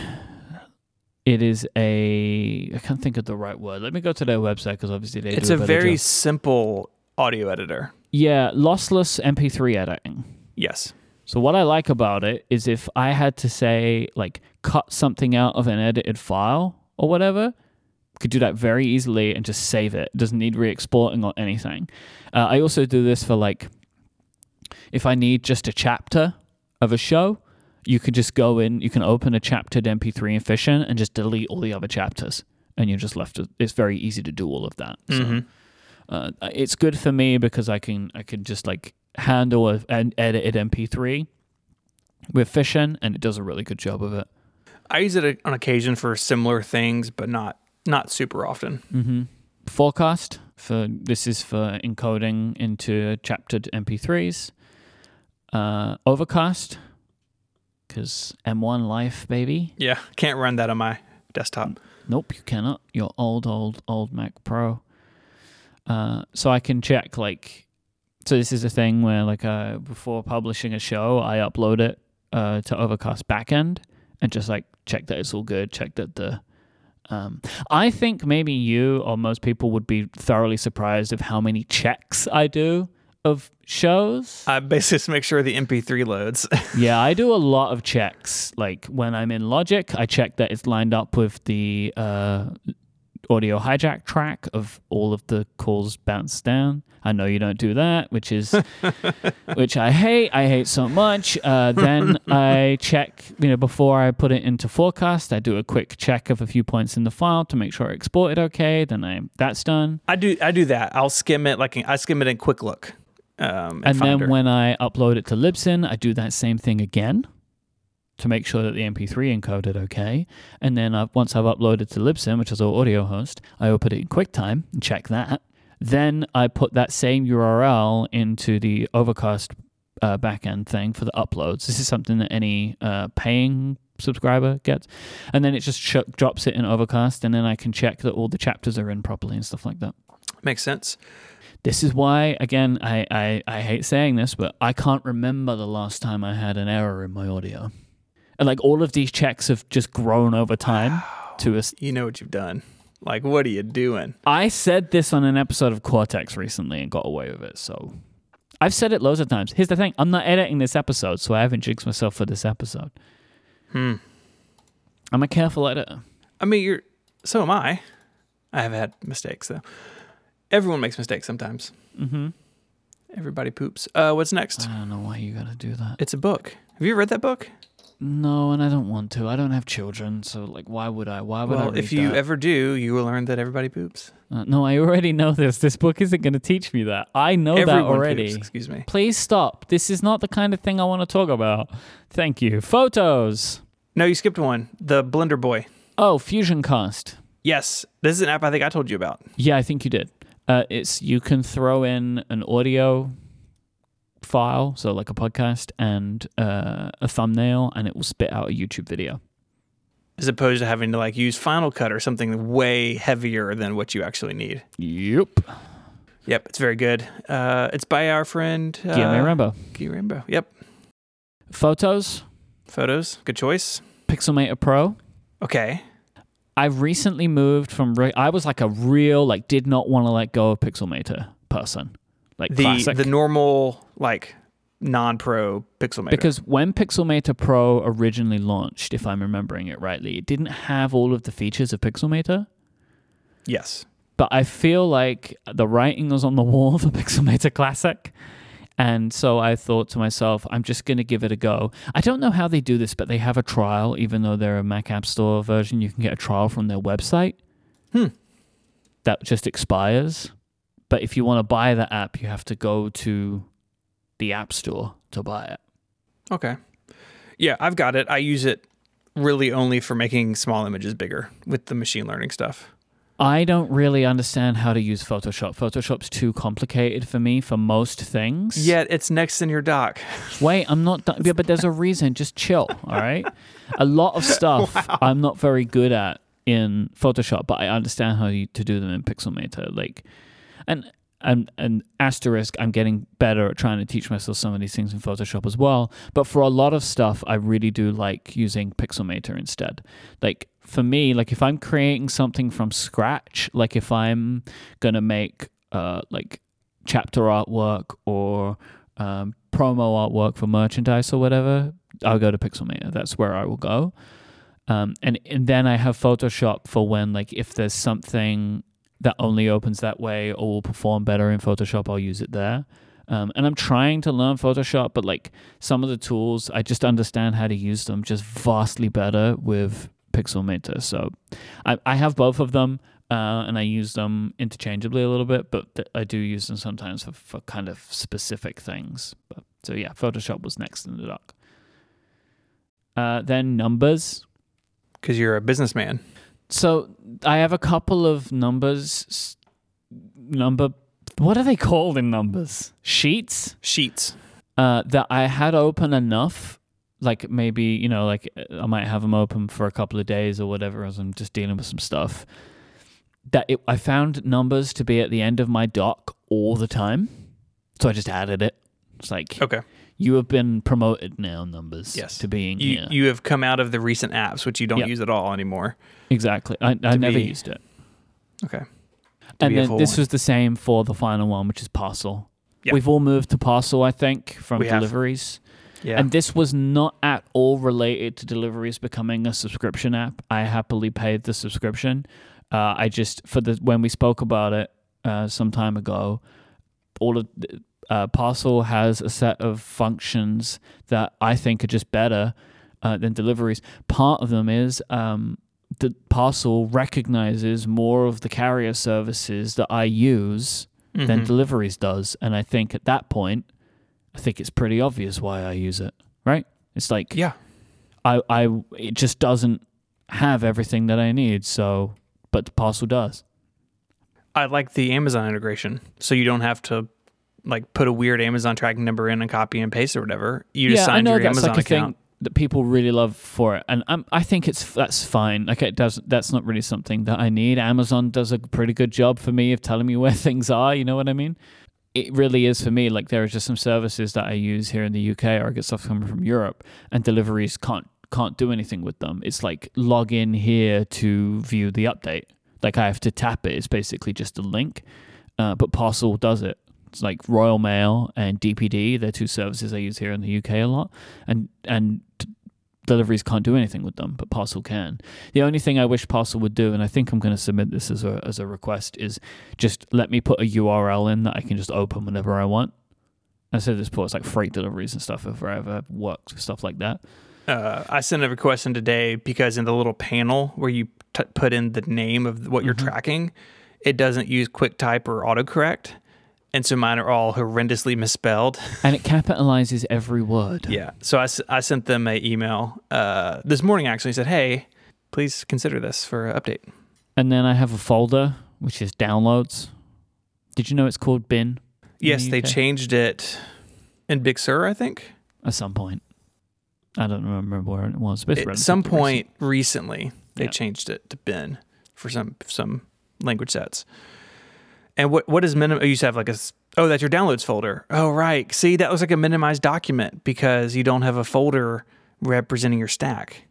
it is a, I can't think of the right word. Let me go to their website because obviously they It's do a a, very job. simple audio editor. yeah lossless MP3 editing. Yes. So what I like about it is if I had to say like cut something out of an edited file or whatever, could do that very easily and just save it. It doesn't need re-exporting or anything. Uh, I also do this for like if I need just a chapter of a show, you could just go in, you can open a chaptered MP3 in Fission and just delete all the other chapters, and you're just left. With, it's very easy to do all of that. So Mhm. uh, it's good for me because I can I can just like handle an edited MP3 with Fission, and it does a really good job of it. I use it on occasion for similar things, but not not super often. Mm-hmm. Forecast for this is for encoding into chaptered MP3s. Uh, Overcast because M1 Life, baby. Yeah, can't run that on my desktop. Nope, you cannot. Your old, old, old Mac Pro. Uh, so I can check like, so this is a thing where like uh, before publishing a show, I upload it uh, to Overcast backend and just like check that it's all good, check that the. Um, I think maybe you or most people would be thoroughly surprised of how many checks I do of shows. I basically just make sure the MP3 loads. Yeah, I do a lot of checks. Like when I'm in Logic, I check that it's lined up with the uh, audio hijack track of all of the calls bounced down. I know you don't do that, which is which I hate. I hate so much. Uh, then I check, you know, before I put it into forecast, I do a quick check of a few points in the file to make sure I export it okay. Then I that's done. I do I do that. I'll skim it like I skim it in Quick Look. Um, and Finder. then when I upload it to Libsyn, I do that same thing again to make sure that the MP3 encoded okay. And then i once I've uploaded to Libsyn, which is our audio host, I open it in QuickTime and check that. Then I put that same URL into the Overcast uh, backend thing for the uploads. This is something that any uh, paying subscriber gets. And then it just sh- drops it in Overcast, and then I can check that all the chapters are in properly and stuff like that. Makes sense. This is why, again, I, I, I hate saying this, but I can't remember the last time I had an error in my audio. And like all of these checks have just grown over time to us. You know what you've done. Like, what are you doing? I said this on an episode of Cortex recently and got away with it, so. I've said it loads of times. Here's the thing I'm not editing this episode, so I haven't jinxed myself for this episode. Hmm. I'm a careful editor. I mean, you're. So am I. I have had mistakes though. Everyone makes mistakes sometimes. Mm-hmm. Everybody poops. Uh, what's next? I don't know why you gotta do that. It's a book. Have you read that book? No, and I don't want to. I don't have children, so like, why would I? Why would I? Well, Read if you that? ever do, you will learn that everybody poops. Uh, no, I already know this. This book isn't going to teach me that. I know that Everyone already. poops. Excuse me. Please stop. This is not the kind of thing I want to talk about. Thank you. Photos. No, you skipped one. The Blender Boy. Oh, FusionCast. Yes, this is an app I think I told you about. Yeah, I think you did. Uh, it's you can throw in an audio file, so like a podcast, and uh, a thumbnail, and it will spit out a YouTube video. As opposed to having to like use Final Cut or something way heavier than what you actually need. Yep. Yep, it's very good. Uh, it's by our friend uh, Guilherme Rambo. Rainbow. Yep. Photos. Photos. Good choice. Pixelmator Pro. Okay. I've recently moved from. Re- I was like a real like did not want to let go of Pixelmator person, like The classic. the normal like non-pro Pixelmator. because when Pixelmator Pro originally launched, if I'm remembering it rightly, it didn't have all of the features of Pixelmator. yes. But I feel like the writing was on the wall for Pixelmator Classic. And so I thought to myself, I'm just going to give it a go. I don't know how they do this, but they have a trial, even though they're a Mac App Store version. You can get a trial from their website Hmm. that just expires. But if you want to buy the app, you have to go to the App Store to buy it. Okay. Yeah, I've got it. I use it really only for making small images bigger with the machine learning stuff. I don't really understand how to use Photoshop. Photoshop's too complicated for me for most things. Yet it's next in your dock. Wait, I'm not done. Yeah, but there's a reason. Just chill, all right? A lot of stuff I'm not very good at in Photoshop, but I understand how to do them in Pixelmator. Like, and and and asterisk, I'm getting better at trying to teach myself some of these things in Photoshop as well. But for a lot of stuff, I really do like using Pixelmator instead. Like for me, like if I'm creating something from scratch, like if I'm gonna make uh like chapter artwork or um, promo artwork for merchandise or whatever, I'll go to Pixelmator. That's where I will go. Um, and and then I have Photoshop for when like if there's something that only opens that way or will perform better in Photoshop, I'll use it there. Um, and I'm trying to learn Photoshop, but like some of the tools, I just understand how to use them just vastly better with Pixelmator. So I, I have both of them uh, and I use them interchangeably a little bit, but th- I do use them sometimes for, for kind of specific things. But so yeah, Photoshop was next in the dock. Uh, then numbers. Because you're a businessman. So I have a couple of numbers. Number, what are they called in numbers? Sheets Sheets. uh, that I had open enough. Like maybe you know, like I might have them open for a couple of days or whatever, as I'm just dealing with some stuff. That it, I found numbers to be at the end of my dock all the time, so I just added it. It's like Okay. You have been promoted now, numbers. Yes. to being You, here. you have come out of the recent apps, which you don't Yep. use at all anymore. exactly. I, I never be- used it. Okay. And then this one. was the same for the final one, which is Parcel. Yeah. We've all moved to Parcel, I think, from We have. deliveries. Yeah. And this was not at all related to deliveries becoming a subscription app. I happily paid the subscription. Uh, I just for the when we spoke about it uh, some time ago, all of the, uh, Parcel has a set of functions that I think are just better uh, than deliveries. Part of them is um, the Parcel recognizes more of the carrier services that I use than Mhm. deliveries does, and I think at that point, I think it's pretty obvious why I use it. Right? It's like yeah. I, I it just doesn't have everything that I need. So, but the parcel does. I like the Amazon integration, so you don't have to like put a weird Amazon tracking number in and copy and paste or whatever. You just yeah, I signed know your that's Amazon like a account. thing. that people really love for it, and um, I think it's that's fine. Like it does, that's not really something that I need. Amazon does a pretty good job for me of telling me where things are. You know what I mean? It really is for me. Like there are just some services that I use here in the UK, or I get stuff coming from Europe, and deliveries can't can't do anything with them. It's like log in here to view the update. Like I have to tap it. It's basically just a link, uh, but Parcel does it. Like Royal Mail and DPD. They're two services I use here in the UK a lot, and and deliveries can't do anything with them, but Parcel can. The only thing I wish Parcel would do, and I think I'm going to submit this as a as a request, is just let me put a URL in that I can just open whenever I want. I said this before, it's like freight deliveries and stuff if I ever worked with stuff like that. Uh, I sent a request in today because in the little panel where you t- put in the name of what you're Mm-hmm. tracking, it doesn't use QuickType or autocorrect. And so mine are all horrendously misspelled. And it capitalizes every word. Yeah. So I, I sent them a email uh, this morning actually said, hey, please consider this for an update. And then I have a folder which is downloads. Did you know it's called bin? Yes, the they changed it in Big Sur, I think. at some point. I don't remember where it was. At some point recently, they Yeah. changed it to bin for some some language sets. And what what is minimum? Oh, you used to have like a s- oh that's your downloads folder. Oh right, see that looks like a minimized document because you don't have a folder representing your stack.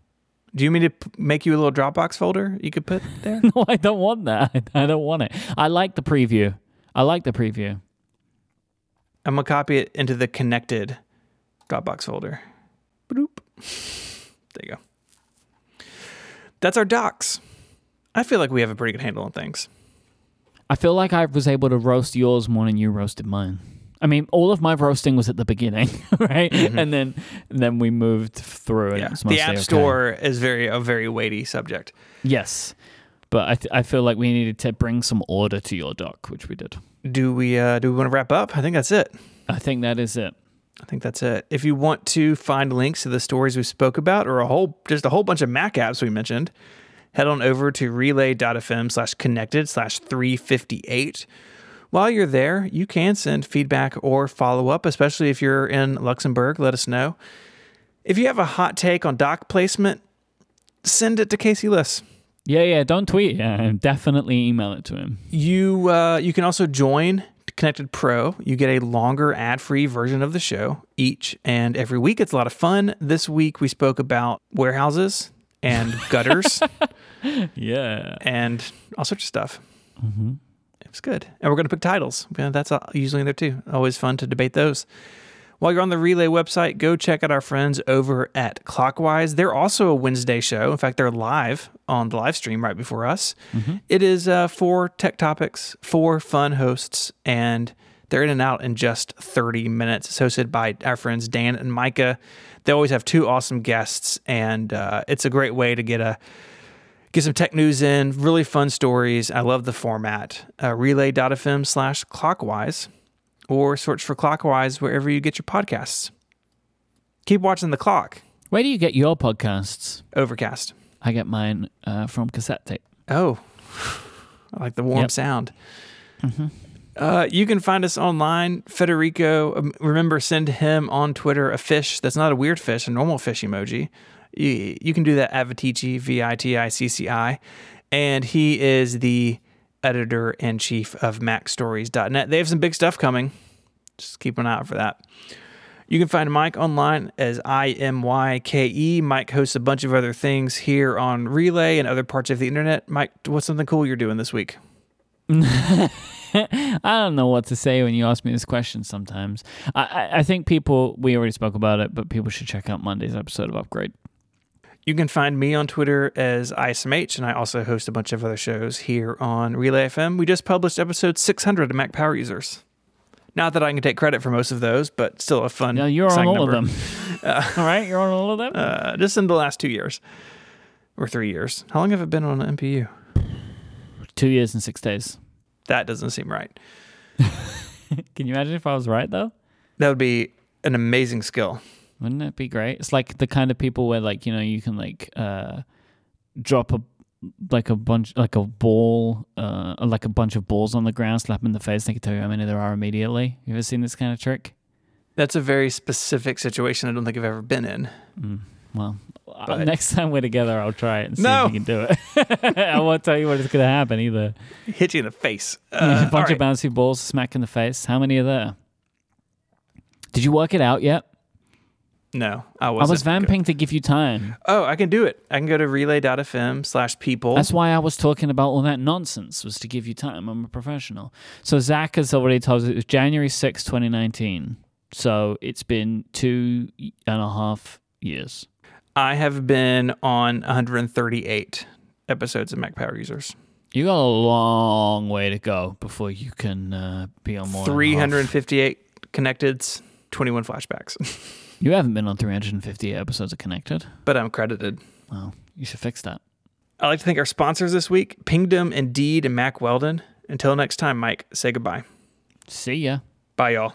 Do you mean to p- make you a little Dropbox folder you could put there? No, I don't want that. I don't want it. I like the preview. I like the preview. I'm gonna copy it into the connected Dropbox folder. Boop. There you go. That's our docks. I feel like we have a pretty good handle on things. I feel like I was able to roast yours more than you roasted mine. I mean, all of my roasting was at the beginning, right? And then and then we moved through. And Mm-hmm. Yeah. The App okay. Store is very a very weighty subject. Yes, but I th- I feel like we needed to bring some order to your dock, which we did. Do we uh, do we want to wrap up? I think that's it. I think that is it. I think that's it. If you want to find links to the stories we spoke about or a whole just a whole bunch of Mac apps we mentioned, head on over to relay.fm slash connected slash 358. While you're there, you can send feedback or follow up, especially if you're in Luxembourg. Let us know. If you have a hot take on dock placement, send it to Casey Liss. Yeah, yeah. Don't tweet. Yeah, definitely email it to him. You uh, you can also join Connected Pro. You get a longer ad-free version of the show each and every week. It's a lot of fun. This week we spoke about warehouses and gutters Yeah. and all sorts of stuff. It was good, and we're going to pick titles. Yeah, That's usually in there too. Always fun to debate those. While you're on the Relay website, go check out our friends over at Clockwise. They're also a Wednesday show. In fact, they're live on the live stream right before us. It is uh, four tech topics, four fun hosts, and they're in and out in just 30 minutes. It's hosted by our friends Dan and Micah. They always have two awesome guests, and uh, it's a great way to get a get some tech news in, really fun stories. I love the format. Uh, relay.fm slash clockwise or search for clockwise wherever you get your podcasts. Keep watching the clock. Where do you get your podcasts? Overcast. I get mine uh, from cassette tape. Oh, I like the warm Yep. sound. Uh, you can find us online. Federico, um, remember, send him on Twitter a fish that's not a weird fish, a normal fish emoji. You, you can do that at Viticci, V I T I C C I. And he is the editor in chief of MacStories.net. They have some big stuff coming. Just keep an eye out for that. You can find Myke online as I M Y K E. Myke hosts a bunch of other things here on Relay and other parts of the internet. Myke, what's something cool you're doing this week? I don't know what to say when you ask me this question sometimes. I, I think people, we already spoke about it, but people should check out Monday's episode of Upgrade. You can find me on Twitter as ISMH, and I also host a bunch of other shows here on Relay FM. We just published episode 600 of Mac Power Users. Not that I can take credit for most of those, but still a fun. Yeah, you're on all number. of them. all right, you're on all of them. Uh, just in the last two years or three years. How long have it been on an MPU? Two years and six days. That doesn't seem right. Can you imagine if I was right though? That would be an amazing skill. Wouldn't it be great? It's like the kind of people where like you know you can like uh drop a like a bunch like a ball uh like a bunch of balls on the ground, slap them in the face, they can tell you how many there are immediately. You ever seen this kind of trick? That's a very specific situation I don't think I've ever been in. Well, uh, But- next time we're together, I'll try it and see No. if we can do it. I won't tell you what is going to happen either. Hit you in the face. a Uh, bunch all of right. bouncy balls smack in the face. How many are there? Did you work it out yet? No, I I wasn't. was vamping to give you time. Oh, I can do it. I can go to relay.fm slash people. That's why I was talking about all that nonsense, was to give you time. I'm a professional. So Zach has already told us it was January 6, 2019. So it's been two and a half years. I have been on 138 episodes of Mac Power Users. You got a long way to go before you can uh, be on more. 358 connecteds, 21 flashbacks. You haven't been on 350 episodes of Connected. but I'm credited. Well, you should fix that. I'd like to thank our sponsors this week Pingdom, Indeed, and Mack Weldon. Until next time, Myke, say goodbye. See ya. Bye, y'all.